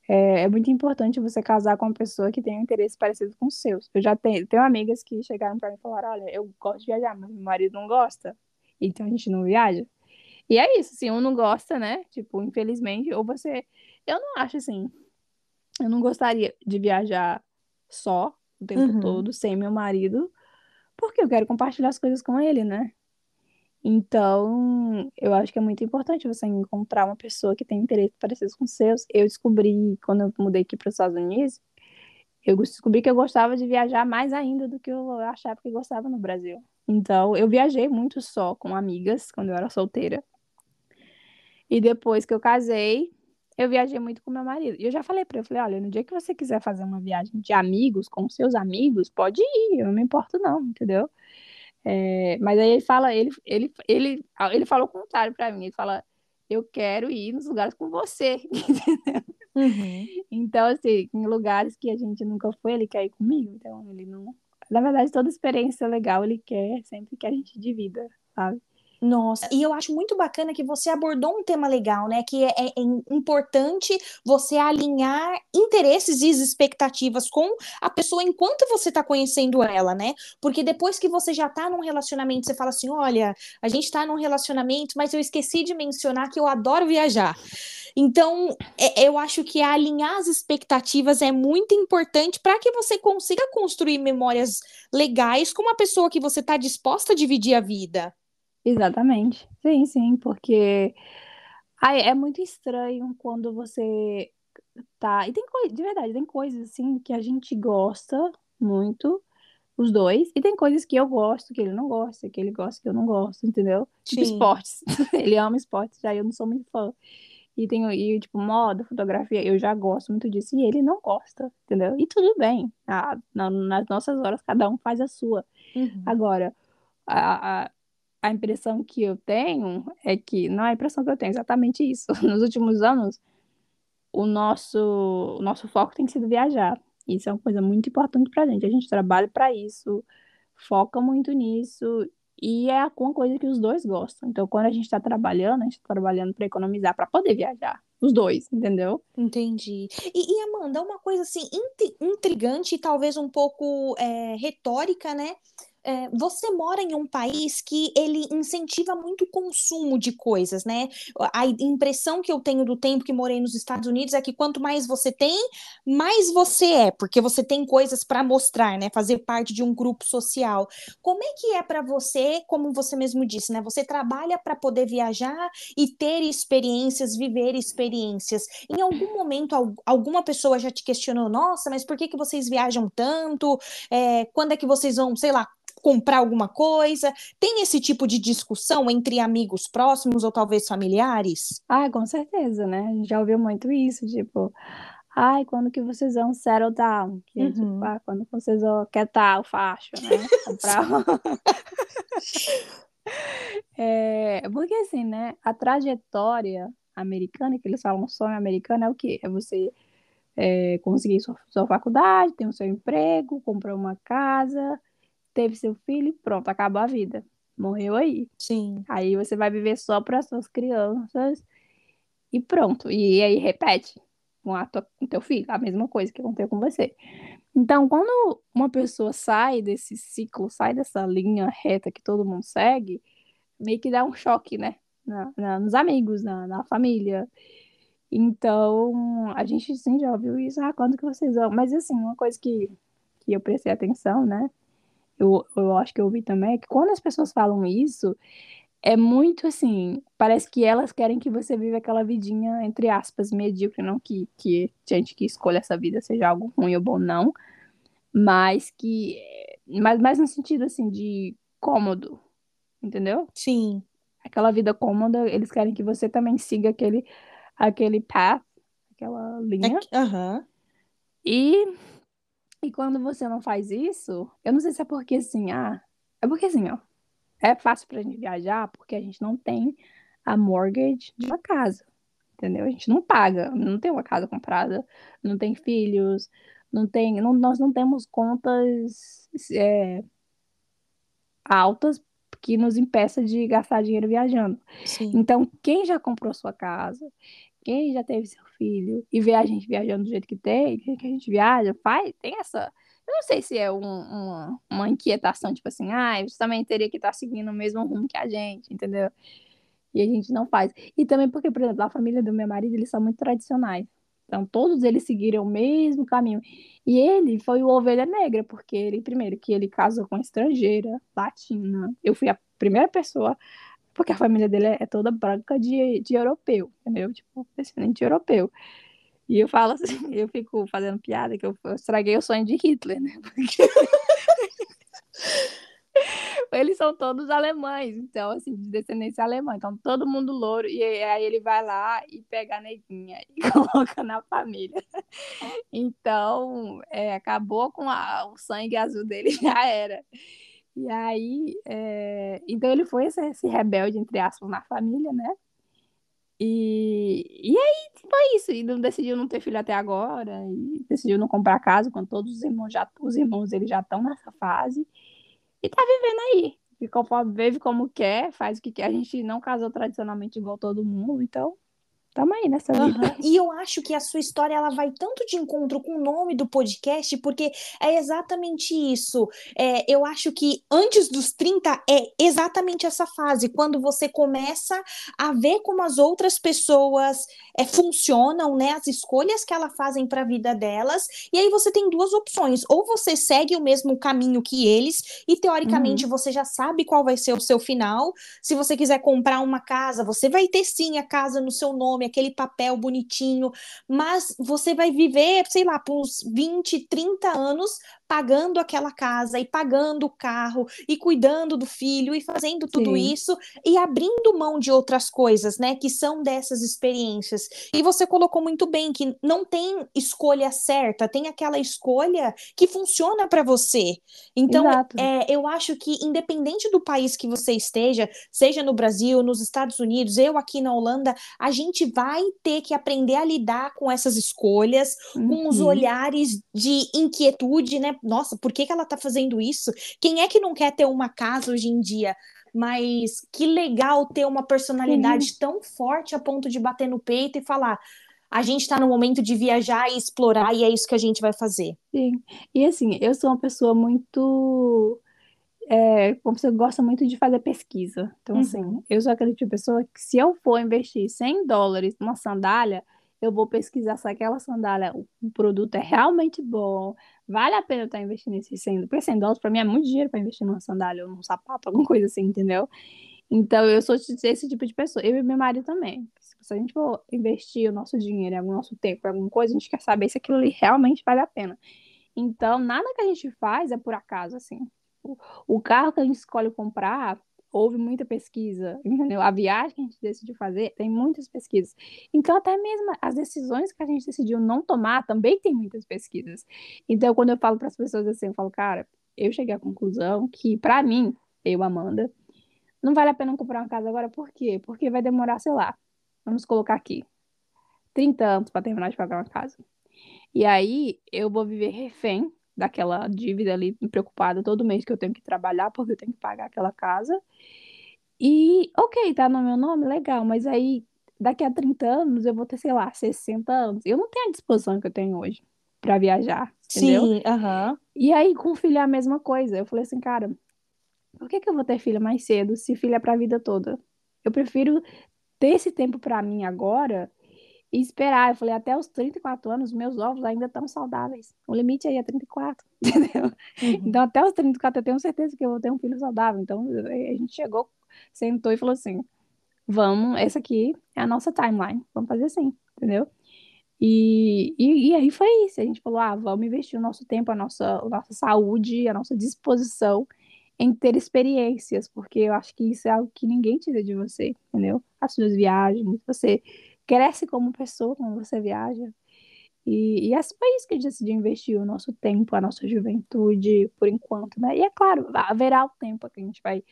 B: é, é muito importante você casar com uma pessoa que tenha um interesse parecido com os seus. Eu já tenho, tenho amigas que chegaram pra mim e falaram: Olha, eu gosto de viajar, mas meu marido não gosta, então a gente não viaja. E é isso, se um não gosta, né? Tipo, infelizmente, ou você. Eu não acho assim. Eu não gostaria de viajar só o tempo
A: Uhum.
B: todo, sem meu marido, porque eu quero compartilhar as coisas com ele, né? Então, eu acho que é muito importante você encontrar uma pessoa que tem interesses parecidos com os seus. Eu descobri, quando eu mudei aqui para os Estados Unidos, eu descobri que eu gostava de viajar mais ainda do que eu achava que gostava no Brasil. Então, eu viajei muito só com amigas quando eu era solteira. E depois que eu casei, eu viajei muito com meu marido. E eu já falei pra ele, eu falei, olha, no dia que você quiser fazer uma viagem de amigos, com seus amigos, pode ir, eu não me importo não, entendeu? É, mas aí ele fala, ele, ele, ele, ele fala o contrário pra mim, ele fala, eu quero ir nos lugares com você. *laughs*
A: Uhum.
B: Então, assim, em lugares que a gente nunca foi, ele quer ir comigo. Então, ele não. Na verdade, toda experiência legal ele quer sempre que a gente divida, sabe?
A: Nossa, e eu acho muito bacana que você abordou um tema legal, né? Que é, é importante você alinhar interesses e expectativas com a pessoa enquanto você tá conhecendo ela, né? Porque depois que você já tá num relacionamento, você fala assim: olha, a gente tá num relacionamento, mas eu esqueci de mencionar que eu adoro viajar. Então, é- eu acho que alinhar as expectativas é muito importante para que você consiga construir memórias legais com uma pessoa que você tá disposta a dividir a vida.
B: Exatamente. Sim, sim, porque ai, é muito estranho quando você tá. E tem coisa, de verdade, tem coisas assim que a gente gosta muito, os dois, e tem coisas que eu gosto, que ele não gosta, que ele gosta, que eu não gosto, entendeu? Tipo
A: Sim.
B: esportes. *laughs* Ele ama esportes, já eu não sou muito fã. E tem, e, tipo, moda, fotografia, eu já gosto muito disso, e ele não gosta, entendeu? E tudo bem. Ah, na- nas nossas horas, cada um faz a sua.
A: Uhum.
B: Agora, a, a, a impressão que eu tenho é que, não é a impressão que eu tenho, exatamente isso. *laughs* Nos últimos anos, o nosso, o nosso foco tem sido viajar. Isso é uma coisa muito importante pra gente. A gente trabalha pra isso, foca muito nisso, e é uma coisa que os dois gostam. Então, quando a gente tá trabalhando, a gente tá trabalhando pra economizar, pra poder viajar. Os dois, entendeu?
A: Entendi. E, e, Amanda, uma coisa assim intri- intrigante e talvez um pouco é, retórica, né? É, você mora em um país que ele incentiva muito o consumo de coisas, né? A impressão que eu tenho do tempo que morei nos Estados Unidos é que quanto mais você tem, mais você é, porque você tem coisas para mostrar, né? Fazer parte de um grupo social. Como é que é para você, como você mesmo disse, né? Você trabalha para poder viajar e ter experiências, viver experiências. Em algum momento, al- alguma pessoa já te questionou, nossa, mas por que que vocês viajam tanto? É, quando é que vocês vão, sei lá, comprar alguma coisa? Tem esse tipo de discussão entre amigos próximos ou talvez familiares?
B: Ah, com certeza, né? A gente já ouviu muito isso, tipo, ai, quando que vocês vão settle down? Que é tipo,
A: Uhum.
B: ah, quando vocês vão quietar o facho, né? *laughs* Comprar. *laughs* É, porque assim, né? A trajetória americana, que eles falam sonho americano, é o quê? É você é, conseguir sua, sua faculdade, ter o seu emprego, comprar uma casa, teve seu filho pronto, acabou a vida. Morreu aí.
A: Sim.
B: Aí você vai viver só para suas crianças e pronto. E aí repete com, a tua, com teu filho, a mesma coisa que aconteceu com você. Então, quando uma pessoa sai desse ciclo, sai dessa linha reta que todo mundo segue, meio que dá um choque, né? Na, na- nos amigos, na, na família. Então, a gente sim já ouviu isso. Ah, quando que vocês vão? Mas assim, uma coisa que, que eu prestei atenção, né? Eu, eu acho que eu ouvi também, é que quando as pessoas falam isso, é muito assim, parece que elas querem que você viva aquela vidinha, entre aspas, medíocre, não que, que gente que escolha essa vida seja algo ruim ou bom, não, mas que mas mais no sentido assim de cômodo, entendeu?
A: Sim.
B: Aquela vida cômoda, eles querem que você também siga aquele aquele path, aquela linha.
A: Aham. Uhum.
B: E e quando você não faz isso, eu não sei se é porque assim, ah, é porque assim, ó, é fácil pra gente viajar porque a gente não tem a mortgage de uma casa, entendeu? A gente não paga, não tem uma casa comprada, não tem filhos, não tem, não, nós não temos contas é, altas que nos impeça de gastar dinheiro viajando.
A: Sim.
B: Então, quem já comprou sua casa, quem já teve seu filho e vê a gente viajando do jeito que tem, que a gente viaja, faz, tem essa. Eu não sei se é um, uma, uma inquietação, tipo assim, ah, você também teria que estar tá seguindo o mesmo rumo que a gente, entendeu? E a gente não faz. E também porque, por exemplo, a família do meu marido, eles são muito tradicionais. Então, todos eles seguiram o mesmo caminho. E ele foi o ovelha negra, porque ele, primeiro, que ele casou com estrangeira, latina. Eu fui a primeira pessoa, porque a família dele é toda branca de, de europeu, entendeu? Tipo, descendente de europeu. E eu falo assim, *laughs* eu fico fazendo piada que eu, eu estraguei o sonho de Hitler, né? Porque... *laughs* eles são todos alemães, então, assim, de descendência alemã. Então, todo mundo louro. E aí ele vai lá e pega a neguinha *laughs* e coloca na família. Então, é, acabou com a, o sangue azul dele, já era. E aí, é... então ele foi esse, esse, rebelde, entre aspas, na família, né? E, e aí foi isso. E decidiu não ter filho até agora. E decidiu não comprar casa, quando todos os irmãos já, os irmãos ele já estão nessa fase e tá vivendo aí. E vive como quer, faz o que quer. A gente não casou tradicionalmente igual todo mundo, então Tamo aí nessa vida.
A: Uhum. E eu acho que a sua história ela vai tanto de encontro com o nome do podcast, porque é exatamente isso. É, eu acho que antes dos 30 é exatamente essa fase, quando você começa a ver como as outras pessoas é, funcionam, né? As escolhas que elas fazem para a vida delas. E aí você tem duas opções: ou você segue o mesmo caminho que eles, e teoricamente uhum. você já sabe qual vai ser o seu final. Se você quiser comprar uma casa, você vai ter sim a casa no seu nome nome, aquele papel bonitinho, mas você vai viver, sei lá, por uns 20, 30 anos pagando aquela casa e pagando o carro e cuidando do filho e fazendo tudo Sim. isso e abrindo mão de outras coisas, né, que são dessas experiências. E você colocou muito bem que não tem escolha certa, tem aquela escolha que funciona para você. Então, é, eu acho que independente do país que você esteja, seja no Brasil, nos Estados Unidos, eu aqui na Holanda, a gente vai ter que aprender a lidar com essas escolhas, uhum. com os uhum. olhares de inquietude, né? Nossa, por que, que ela tá fazendo isso? Quem é que não quer ter uma casa hoje em dia? Mas que legal ter uma personalidade tão forte a ponto de bater no peito e falar: a gente está no momento de viajar e explorar, e é isso que a gente vai fazer.
B: Sim. E assim, eu sou uma pessoa muito. É, uma pessoa que gosta muito de fazer pesquisa. Então, assim, uhum. assim, eu sou aquele tipo de pessoa que, se eu for investir 100 dólares numa sandália, eu vou pesquisar se aquela sandália, o produto é realmente bom, vale a pena eu estar investindo nesse 100, porque 100 dólares para mim é muito dinheiro para investir numa sandália ou num sapato, alguma coisa assim, entendeu? Então, eu sou esse tipo de pessoa. Eu e meu marido também. Se a gente for investir o nosso dinheiro, o nosso tempo, alguma coisa, a gente quer saber se aquilo ali realmente vale a pena. Então, nada que a gente faz é por acaso, assim. O carro que a gente escolhe comprar, houve muita pesquisa, *laughs* entendeu? A viagem que a gente decidiu fazer tem muitas pesquisas. Então, até mesmo as decisões que a gente decidiu não tomar também tem muitas pesquisas. Então, quando eu falo para as pessoas assim, eu falo, cara, eu cheguei à conclusão que, para mim, eu, Amanda, não vale a pena comprar uma casa agora, por quê? Porque vai demorar, sei lá, vamos colocar aqui, 30 anos para terminar de pagar uma casa. E aí, eu vou viver refém daquela dívida ali, preocupada todo mês que eu tenho que trabalhar porque eu tenho que pagar aquela casa. E, ok, tá no meu nome, legal, mas aí daqui a 30 anos eu vou ter, sei lá, 60 anos. Eu não tenho a disposição que eu tenho hoje para viajar, entendeu?
A: Sim, aham.
B: E aí com filho é a mesma coisa. Eu falei assim, cara, por que que eu vou ter filha mais cedo se filha é pra vida toda? Eu prefiro ter esse tempo para mim agora e esperar. Eu falei, até os 34 anos, meus ovos ainda estão saudáveis. O limite aí é 34, *laughs* entendeu? Uhum. Então, até os 34, eu tenho certeza que eu vou ter um filho saudável. Então, a gente chegou, sentou e falou assim: vamos, essa aqui é a nossa timeline, vamos fazer assim, entendeu? E, e, e, aí foi isso. A gente falou: ah, vamos investir o nosso tempo, a nossa, a nossa saúde, a nossa disposição em ter experiências, porque eu acho que isso é algo que ninguém tira de você, entendeu? As suas viagens, você cresce como pessoa quando você viaja. E, e é foi isso que a gente decidiu investir o nosso tempo, a nossa juventude, por enquanto, né? E é claro, haverá o tempo que a gente vai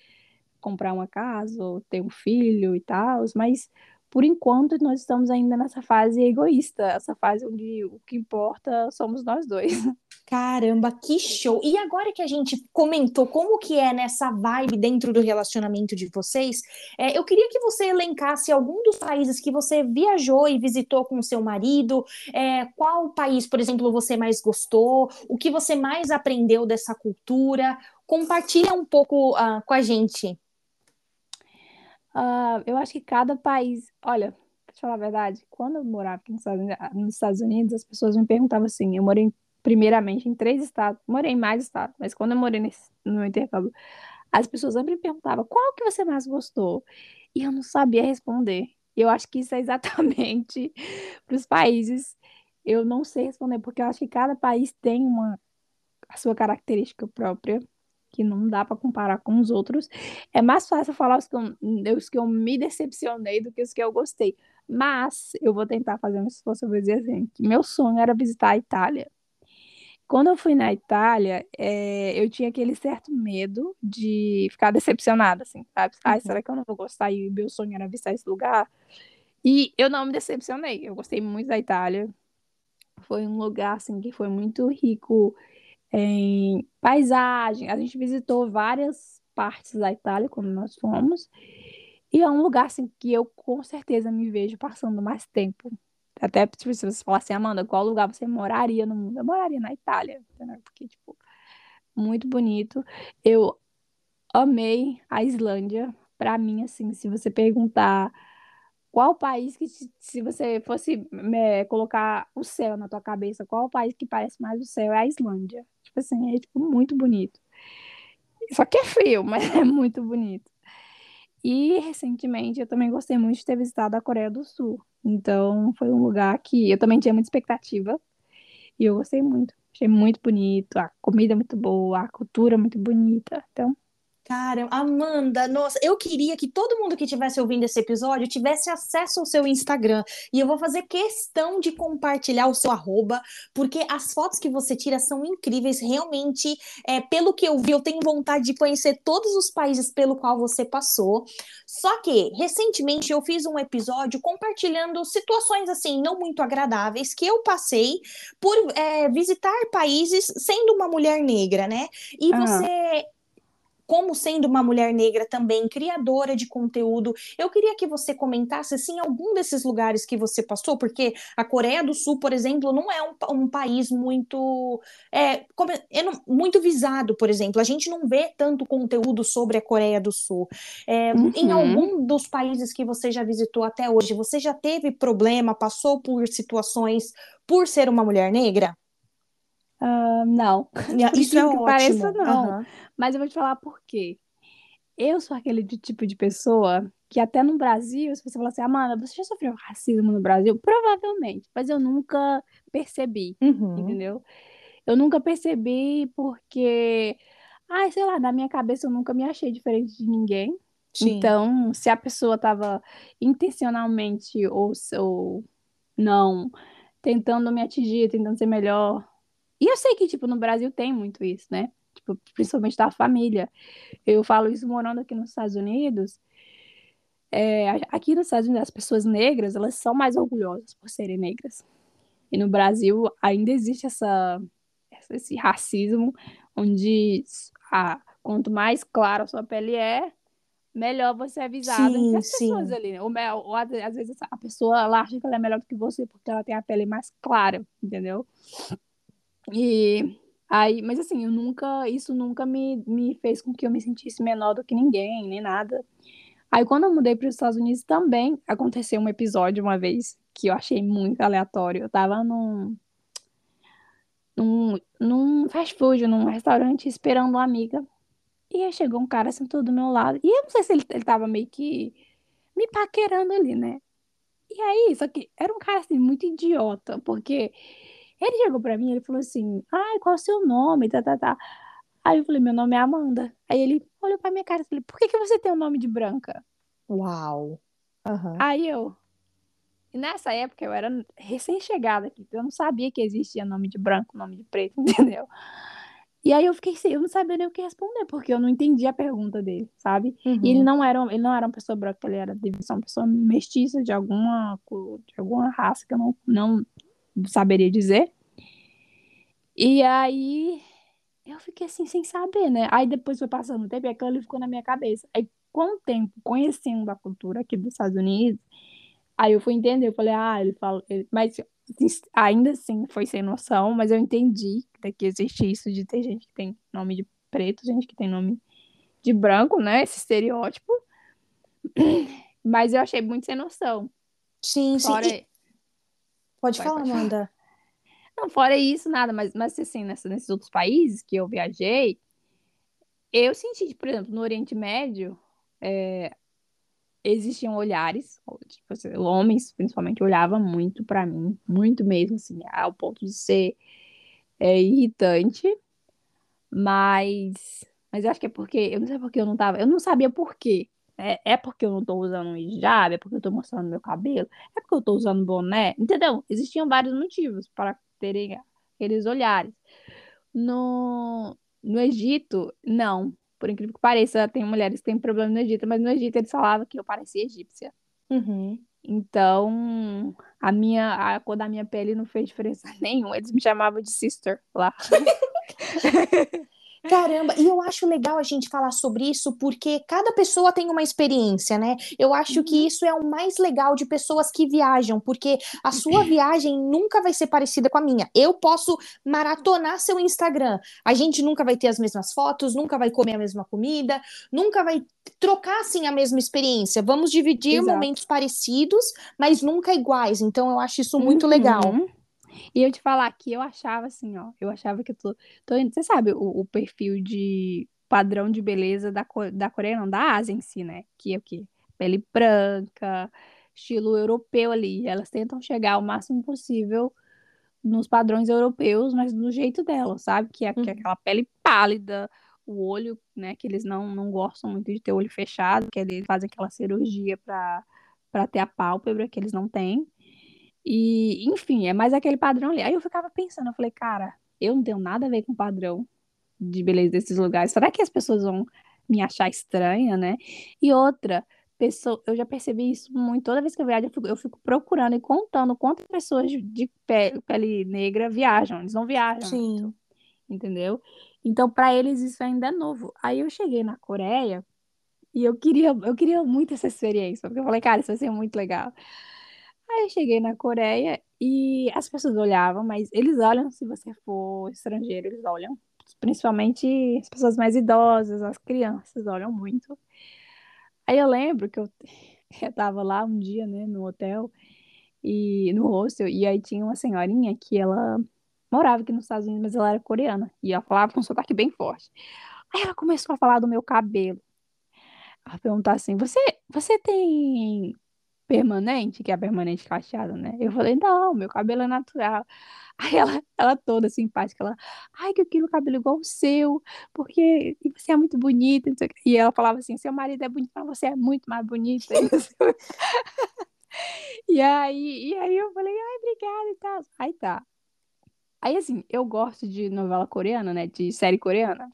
B: comprar uma casa ou ter um filho e tal, mas por enquanto nós estamos ainda nessa fase egoísta, essa fase onde o que importa somos nós dois. *laughs*
A: Caramba, que show! E agora que a gente comentou como que é nessa vibe dentro do relacionamento de vocês, é, eu queria que você elencasse algum dos países que você viajou e visitou com o seu marido. É, qual país, por exemplo, você mais gostou? O que você mais aprendeu dessa cultura? Compartilha um pouco uh, com a gente.
B: Uh, eu acho que cada país. Olha, pra te falar a verdade, quando eu morava nos Estados, Unidos, as pessoas me perguntavam assim: eu morei primeiramente em três estados, morei em mais estados, mas quando eu morei nesse, no intercâmbio, as pessoas sempre me perguntavam qual que você mais gostou? E eu não sabia responder. Eu acho que isso é exatamente *laughs* para os países. Eu não sei responder, porque eu acho que cada país tem uma a sua característica própria que não dá para comparar com os outros. É mais fácil falar os que, eu, os que eu me decepcionei do que os que eu gostei. Mas eu vou tentar fazer um esforço, eu vou dizer assim, meu sonho era visitar a Itália. Quando eu fui na Itália, é, eu tinha aquele certo medo de ficar decepcionada, assim, sabe? Ai, uhum. será que eu não vou gostar? E meu sonho era visitar esse lugar. E eu não me decepcionei. Eu gostei muito da Itália. Foi um lugar, assim, que foi muito rico em paisagem. A gente visitou várias partes da Itália quando nós fomos. E é um lugar assim que eu com certeza me vejo passando mais tempo. Até tipo, se você falar assim, Amanda, qual lugar você moraria no mundo? Eu moraria na Itália? Porque, tipo, muito bonito. Eu amei a Islândia. Para mim, assim, se você perguntar qual país que, se você fosse é, colocar o céu na tua cabeça, qual país que parece mais o céu? É a Islândia. Tipo assim, é tipo, muito bonito. Só que é frio, *laughs* mas é muito bonito. E recentemente eu também gostei muito de ter visitado a Coreia do Sul. Então foi um lugar que eu também tinha muita expectativa. E eu gostei muito. Achei muito bonito, a comida é muito boa, a cultura é muito bonita. Então,
A: Cara, Amanda, nossa, eu queria que todo mundo que estivesse ouvindo esse episódio tivesse acesso ao seu Instagram. E eu vou fazer questão de compartilhar o seu arroba, porque as fotos que você tira são incríveis. Realmente, é, pelo que eu vi, eu tenho vontade de conhecer todos os países pelo qual você passou. Só que, recentemente, eu fiz um episódio compartilhando situações assim, não muito agradáveis, que eu passei por é, visitar países sendo uma mulher negra, né? E ah. você como sendo uma mulher negra também, criadora de conteúdo. Eu queria que você comentasse assim algum desses lugares que você passou, porque a Coreia do Sul, por exemplo, não é um, um país muito é, é muito visado, por exemplo. A gente não vê tanto conteúdo sobre a Coreia do Sul. É, uhum. Em algum dos países que você já visitou até hoje, você já teve problema, passou por situações por ser uma mulher negra?
B: Uh, não.
A: Isso é ótimo. Pareça,
B: não. Uhum. Mas eu vou te falar por quê. Eu sou aquele tipo de pessoa que até no Brasil, se você falar assim, Amanda, você já sofreu racismo no Brasil? Provavelmente, mas eu nunca percebi, uhum. entendeu? Eu nunca percebi porque, ai, sei lá, na minha cabeça eu nunca me achei diferente de ninguém. Sim. Então, se a pessoa estava intencionalmente ou, ou não tentando me atingir, tentando ser melhor, e eu sei que, tipo, no Brasil tem muito isso, né? Tipo, principalmente da família. Eu falo isso morando aqui nos Estados Unidos. É, aqui nos Estados Unidos, as pessoas negras, elas são mais orgulhosas por serem negras. E no Brasil ainda existe essa, esse racismo, onde a, quanto mais clara a sua pele é, melhor você é avisado sim, as pessoas ali. Né? Ou, ou, às vezes a pessoa acha que ela é melhor do que você porque ela tem a pele mais clara, entendeu? E aí, mas assim, eu nunca, isso nunca me, me fez com que eu me sentisse menor do que ninguém, nem nada. Aí quando eu mudei para os Estados Unidos também aconteceu um episódio uma vez que eu achei muito aleatório. Eu tava num num, num fast food, num restaurante esperando uma amiga. E aí chegou um cara sentou do meu lado. E eu não sei se ele, ele tava meio que me paquerando ali, né? E aí, só que era um cara assim, muito idiota, porque ele chegou pra mim e ele falou assim: ai, qual é o seu nome? Tá, tá, tá. Aí eu falei: meu nome é Amanda. Aí ele olhou pra minha cara e falou: por que, que você tem o nome de branca?
A: Uau! Uhum.
B: Aí eu. Nessa época eu era recém-chegada aqui, então eu não sabia que existia nome de branco, nome de preto, *laughs* entendeu? E aí eu fiquei sem, eu não sabia nem o que responder, porque eu não entendi a pergunta dele, sabe?
A: Uhum.
B: E ele não era, ele não era uma pessoa branca, ele era devia ser uma pessoa mestiça de alguma, de alguma raça que eu não, não saberia dizer. E aí eu fiquei assim, sem saber, né? Aí depois foi passando o tempo e aquilo ficou na minha cabeça. Aí com o tempo, conhecendo a cultura aqui dos Estados Unidos, aí eu fui entender, eu falei, ah, ele fala, ele... mas ainda assim foi sem noção, mas eu entendi que existe isso de ter gente que tem nome de preto, gente que tem nome de branco, né? Esse estereótipo. *clears throat* Mas eu achei muito sem noção.
A: Sim,
B: Fora...
A: sim. Pode, pode falar, Amanda.
B: Não, fora isso, nada, mas, mas assim, nessa, nesses outros países que eu viajei, eu senti, por exemplo, no Oriente Médio, é, existiam olhares, tipo, assim, homens principalmente olhavam muito para mim, muito mesmo, assim, ao ponto de ser é, irritante, mas, mas eu acho que é porque, eu não sei porque eu não tava, eu não sabia por quê. É, é porque eu não tô usando um hijab, é porque eu tô mostrando meu cabelo, é porque eu tô usando boné, entendeu? Existiam vários motivos para terem aqueles olhares. No, no Egito, não. Por incrível que pareça, tem mulheres que têm problema no Egito, mas no Egito eles falavam que eu parecia egípcia.
A: Uhum.
B: Então, a minha a cor da minha pele não fez diferença *laughs* nenhuma. Eles me chamavam de sister lá. *laughs*
A: Caramba, e eu acho legal a gente falar sobre isso porque cada pessoa tem uma experiência, né? Eu acho que uhum. isso é o mais legal de pessoas que viajam, porque a sua *clears throat* viagem nunca vai ser parecida com a minha. Eu posso maratonar seu Instagram, a gente nunca vai ter as mesmas fotos, nunca vai comer a mesma comida, nunca vai trocar assim a mesma experiência. Vamos dividir Exato. momentos parecidos, mas nunca iguais. Então eu acho isso muito uhum. legal.
B: E eu te falar que eu achava assim, ó, eu achava que eu tô, tô indo, você sabe o, o perfil de padrão de beleza da, da Coreia, não, da Ásia em si, né? Que é o quê? Pele branca, estilo europeu ali. Elas tentam chegar o máximo possível nos padrões europeus, mas do jeito delas, sabe? Que é, que é uhum. aquela pele pálida, o olho, né? Que eles não, não gostam muito de ter o olho fechado, que eles fazem aquela cirurgia para para ter a pálpebra que eles não têm. E, enfim, é mais aquele padrão ali. Aí eu ficava pensando, eu falei, cara, eu não tenho nada a ver com o padrão de beleza desses lugares. Será que as pessoas vão me achar estranha, né? E outra, pessoa, eu já percebi isso muito. Toda vez que eu viajo, eu fico, eu fico procurando e contando quantas pessoas de pele, pele negra viajam. Eles não viajam.
A: Sim. Muito,
B: entendeu? Então, para eles, isso ainda é novo. Aí eu cheguei na Coreia e eu queria, eu queria muito essa experiência, porque eu falei, cara, isso vai ser muito legal. Aí eu cheguei na Coreia e as pessoas olhavam, mas eles olham se você for estrangeiro, eles olham. Principalmente as pessoas mais idosas, as crianças olham muito. Aí eu lembro que eu, *laughs* eu tava lá um dia, né, no hotel, e no hostel, e aí tinha uma senhorinha que ela morava aqui nos Estados Unidos, mas ela era coreana, e ela falava com um sotaque bem forte. Aí ela começou a falar do meu cabelo. Ela perguntou assim: Você, você tem permanente, que é a permanente cacheada, né? Eu falei, não, meu cabelo é natural. *laughs* Aí ela, ela toda simpática, ela, ai, que eu quero o cabelo igual o seu, porque você é muito bonita. E ela falava assim, seu marido é bonito, mas você é muito mais bonita. *laughs* e aí, e aí eu falei, ai, obrigada e tal. Aí tá. Aí, assim, eu gosto de novela coreana, né? De série coreana.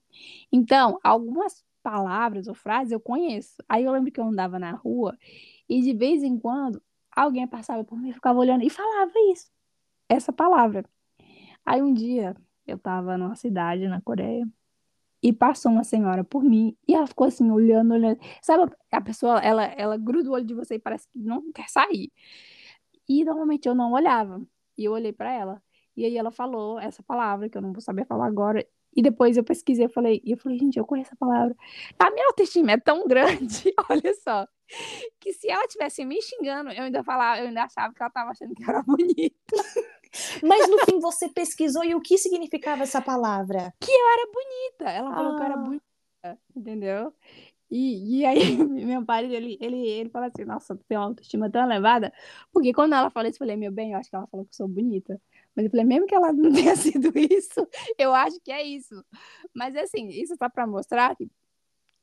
B: Então, algumas palavras ou frases eu conheço. Aí eu lembro que eu andava na rua e de vez em quando, alguém passava por mim, ficava olhando e falava isso, essa palavra. Aí um dia, eu tava numa cidade na Coreia, e passou uma senhora por mim, e ela ficou assim, olhando, olhando. Sabe, a pessoa, ela, ela gruda o olho de você e parece que não quer sair. E normalmente eu não olhava, e eu olhei para ela. E aí ela falou essa palavra, que eu não vou saber falar agora, e depois eu pesquisei, eu falei, e eu falei, gente, eu conheço essa palavra. A minha autoestima é tão *laughs* grande, olha só, que se ela tivesse me xingando, eu ainda falava, eu ainda achava que ela estava achando que eu era *laughs* bonita.
A: Mas no fim você pesquisou e o que significava essa palavra?
B: Que eu era bonita. Ela falou ah. que eu era ah. bonita, entendeu? E, e aí, *laughs* meu marido, ele, ele, ele fala assim, nossa, tu tem uma autoestima tão elevada, porque quando ela falou isso, eu falei, meu bem, eu acho que ela falou que eu sou bonita. Mas eu falei, mesmo que ela não *laughs* tenha sido isso, eu acho que é isso. Mas assim, isso tá para mostrar que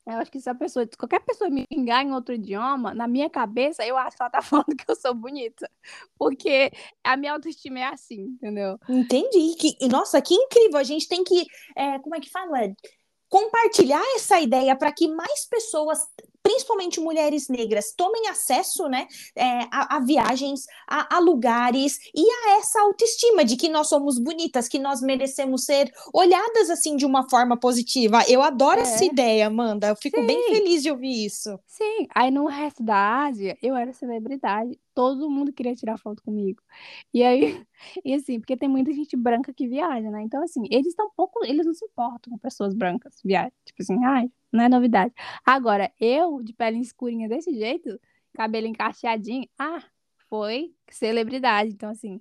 B: eu acho que se a pessoa, se qualquer pessoa me xingar em outro idioma, na minha cabeça, eu acho que ela tá *laughs* falando que eu sou bonita. Porque a minha autoestima é assim, entendeu?
A: Entendi. Que, nossa, que incrível. A gente tem que, é, como é que fala? Compartilhar essa ideia para que mais pessoas principalmente mulheres negras, tomem acesso né, é, a, a, viagens, a, a, lugares e a essa autoestima de que nós somos bonitas, que nós merecemos ser olhadas assim de uma forma positiva. Eu adoro é. essa ideia, Amanda. Eu fico Sim. bem feliz de ouvir isso.
B: Sim, aí no resto da Ásia, eu era celebridade todo mundo queria tirar foto comigo. E aí, *laughs* e assim, porque tem muita gente branca que viaja, né? Então, assim, eles estão pouco, eles não se importam com pessoas brancas viajam. Tipo assim, ai, não é novidade. Agora, eu, de pele escurinha desse jeito, cabelo encaixadinho, ah, foi celebridade. Então, assim,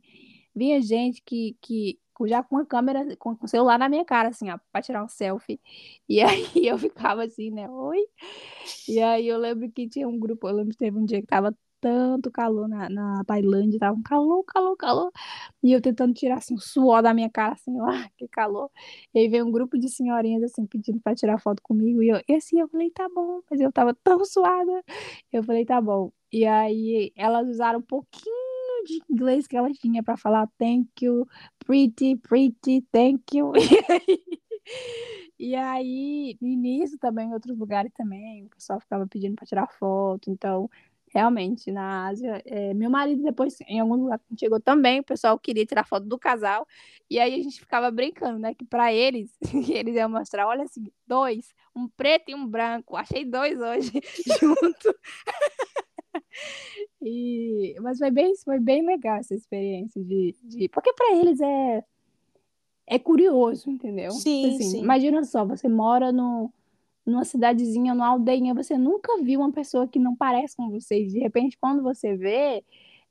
B: vinha gente que, que já com a câmera, com o celular na minha cara, assim, ó, pra tirar um selfie. E *laughs* aí eu ficava assim, né? Oi. E aí eu lembro que tinha um grupo, eu lembro que teve um dia que tava tanto calor na, na Tailândia, tava um calor, calor, calor. E eu tentando tirar assim, o suor da minha cara, assim, ah, *laughs* que calor. E aí veio um grupo de senhorinhas assim pedindo para tirar foto comigo. E, eu, e assim, eu falei, tá bom, mas eu tava tão suada. Eu falei, tá bom. E aí elas usaram um pouquinho de inglês que elas tinham para falar thank you, pretty, pretty, thank you. *laughs* E aí, e nisso também, em outros lugares também, o pessoal ficava pedindo para tirar foto. Então, realmente, na Ásia. É, meu marido, depois, em algum lugar que chegou também, o pessoal queria tirar foto do casal. E aí a gente ficava brincando, né? Que para eles, *laughs* eles iam mostrar, olha assim, dois, um preto e um branco. Achei dois hoje *laughs* junto. *laughs* e, mas foi bem, foi bem legal essa experiência de. de... Porque para eles é. É curioso, entendeu?
A: Sim, assim, sim.
B: Imagina só, você mora no, numa cidadezinha, numa aldeinha, você nunca viu uma pessoa que não parece com você. De repente, quando você vê,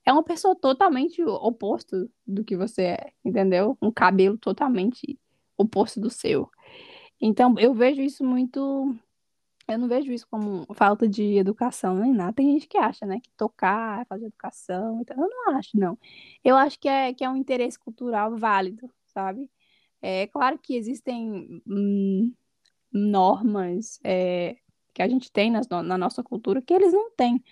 B: é uma pessoa totalmente oposto do que você é, entendeu? Um cabelo totalmente oposto do seu. Então, eu vejo isso muito. Eu não vejo isso como falta de educação nem nada. Tem gente que acha, né, que tocar é de educação. Então, eu não acho, não. Eu acho que é, que é um interesse cultural válido, sabe? É claro que existem hum, normas é, que a gente tem na, na nossa cultura que eles não têm.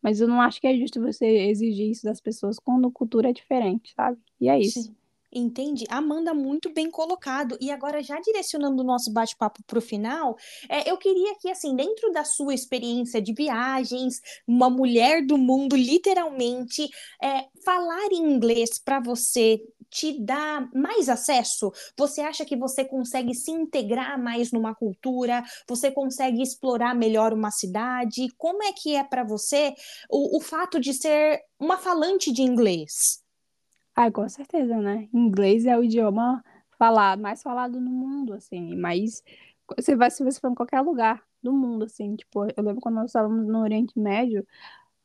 B: Mas eu não acho que é justo você exigir isso das pessoas quando a cultura é diferente, sabe? E é isso. Sim.
A: Entendi. Amanda, muito bem colocado. E agora, já direcionando o nosso bate-papo para o final, é, eu queria que, assim, dentro da sua experiência de viagens, uma mulher do mundo, literalmente, é, falar inglês para você te dá mais acesso? Você acha que você consegue se integrar mais numa cultura? Você consegue explorar melhor uma cidade? Como é que é para você o, o fato de ser uma falante de inglês?
B: Ah, com certeza, né? Inglês é o idioma falado, mais falado no mundo, assim, mas você vai se você for em qualquer lugar do mundo, assim, tipo, eu lembro quando nós estávamos no Oriente Médio,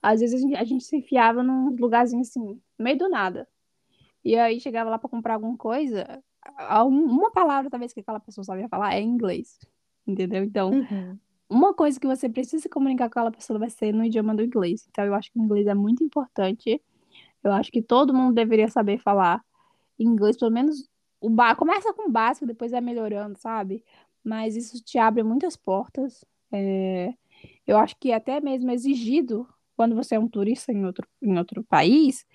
B: às vezes a gente, a gente se enfiava num lugarzinho assim, meio do nada. E aí chegava lá para comprar alguma coisa, uma palavra talvez que aquela pessoa sabia falar é inglês, entendeu? Então, uhum. uma coisa que você precisa comunicar com aquela pessoa vai ser no idioma do inglês. Então, eu acho que o inglês é muito importante. Eu acho que todo mundo deveria saber falar inglês, pelo menos o ba... começa com o básico, depois vai melhorando, sabe? Mas isso te abre muitas portas. É... Eu acho que até mesmo exigido quando você é um turista em outro, em outro país,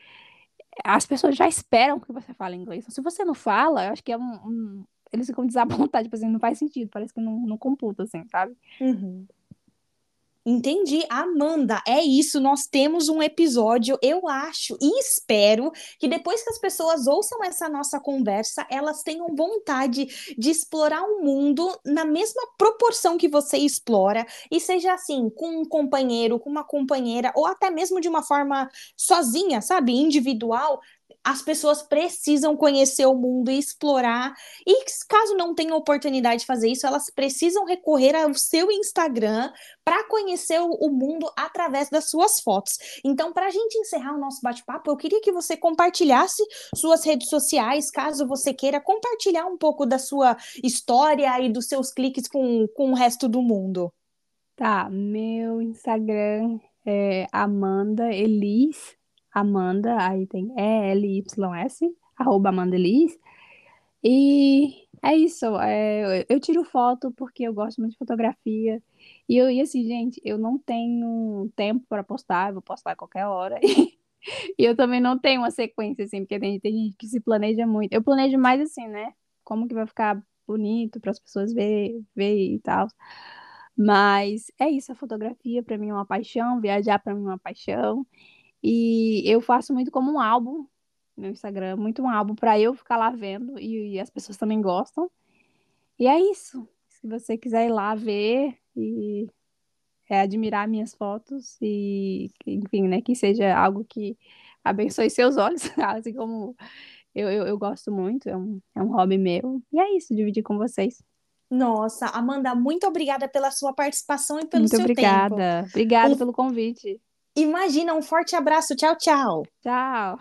B: as pessoas já esperam que você fale inglês. Então, se você não fala, eu acho que é um, um eles ficam desapontados, tipo assim, não faz sentido, parece que não, não computa, assim, sabe?
A: Uhum. Entendi. Amanda, é isso. Nós temos um episódio, eu acho e espero que depois que as pessoas ouçam essa nossa conversa, elas tenham vontade de explorar o mundo na mesma proporção que você explora, e seja assim, com um companheiro, com uma companheira, ou até mesmo de uma forma sozinha, sabe? Individual, as pessoas precisam conhecer o mundo e explorar. E caso não tenham oportunidade de fazer isso, elas precisam recorrer ao seu Instagram para conhecer o, mundo através das suas fotos. Então, para a gente encerrar o nosso bate-papo, eu queria que você compartilhasse suas redes sociais, caso você queira compartilhar um pouco da sua história e dos seus cliques com, com o resto do mundo.
B: Tá, meu Instagram é Amanda Elis, Amanda, aí tem E-L-Y-S, arroba Amanda Elis. E é isso, é, eu tiro foto porque eu gosto muito de fotografia. E, eu, e assim, gente, eu não tenho tempo para postar, eu vou postar a qualquer hora. *laughs* E eu também não tenho uma sequência, assim, porque tem, tem gente que se planeja muito. Eu planejo mais assim, né? Como que vai ficar bonito para as pessoas ver, ver e tal. Mas é isso, a fotografia para mim é uma paixão, viajar para mim é uma paixão. E eu faço muito como um álbum no Instagram, muito um álbum para eu ficar lá vendo e, e, as pessoas também gostam. E é isso. Se você quiser ir lá ver e é, admirar minhas fotos e, enfim, né, que seja algo que abençoe seus olhos, *laughs* assim como eu, eu, eu gosto muito, é um, é um hobby meu. E é isso, dividir com vocês.
A: Nossa, Amanda, muito obrigada pela sua participação e pelo
B: muito
A: seu
B: obrigada.
A: tempo.
B: Obrigada. Obrigada pelo convite.
A: Imagina, um forte abraço. Tchau, tchau.
B: Tchau.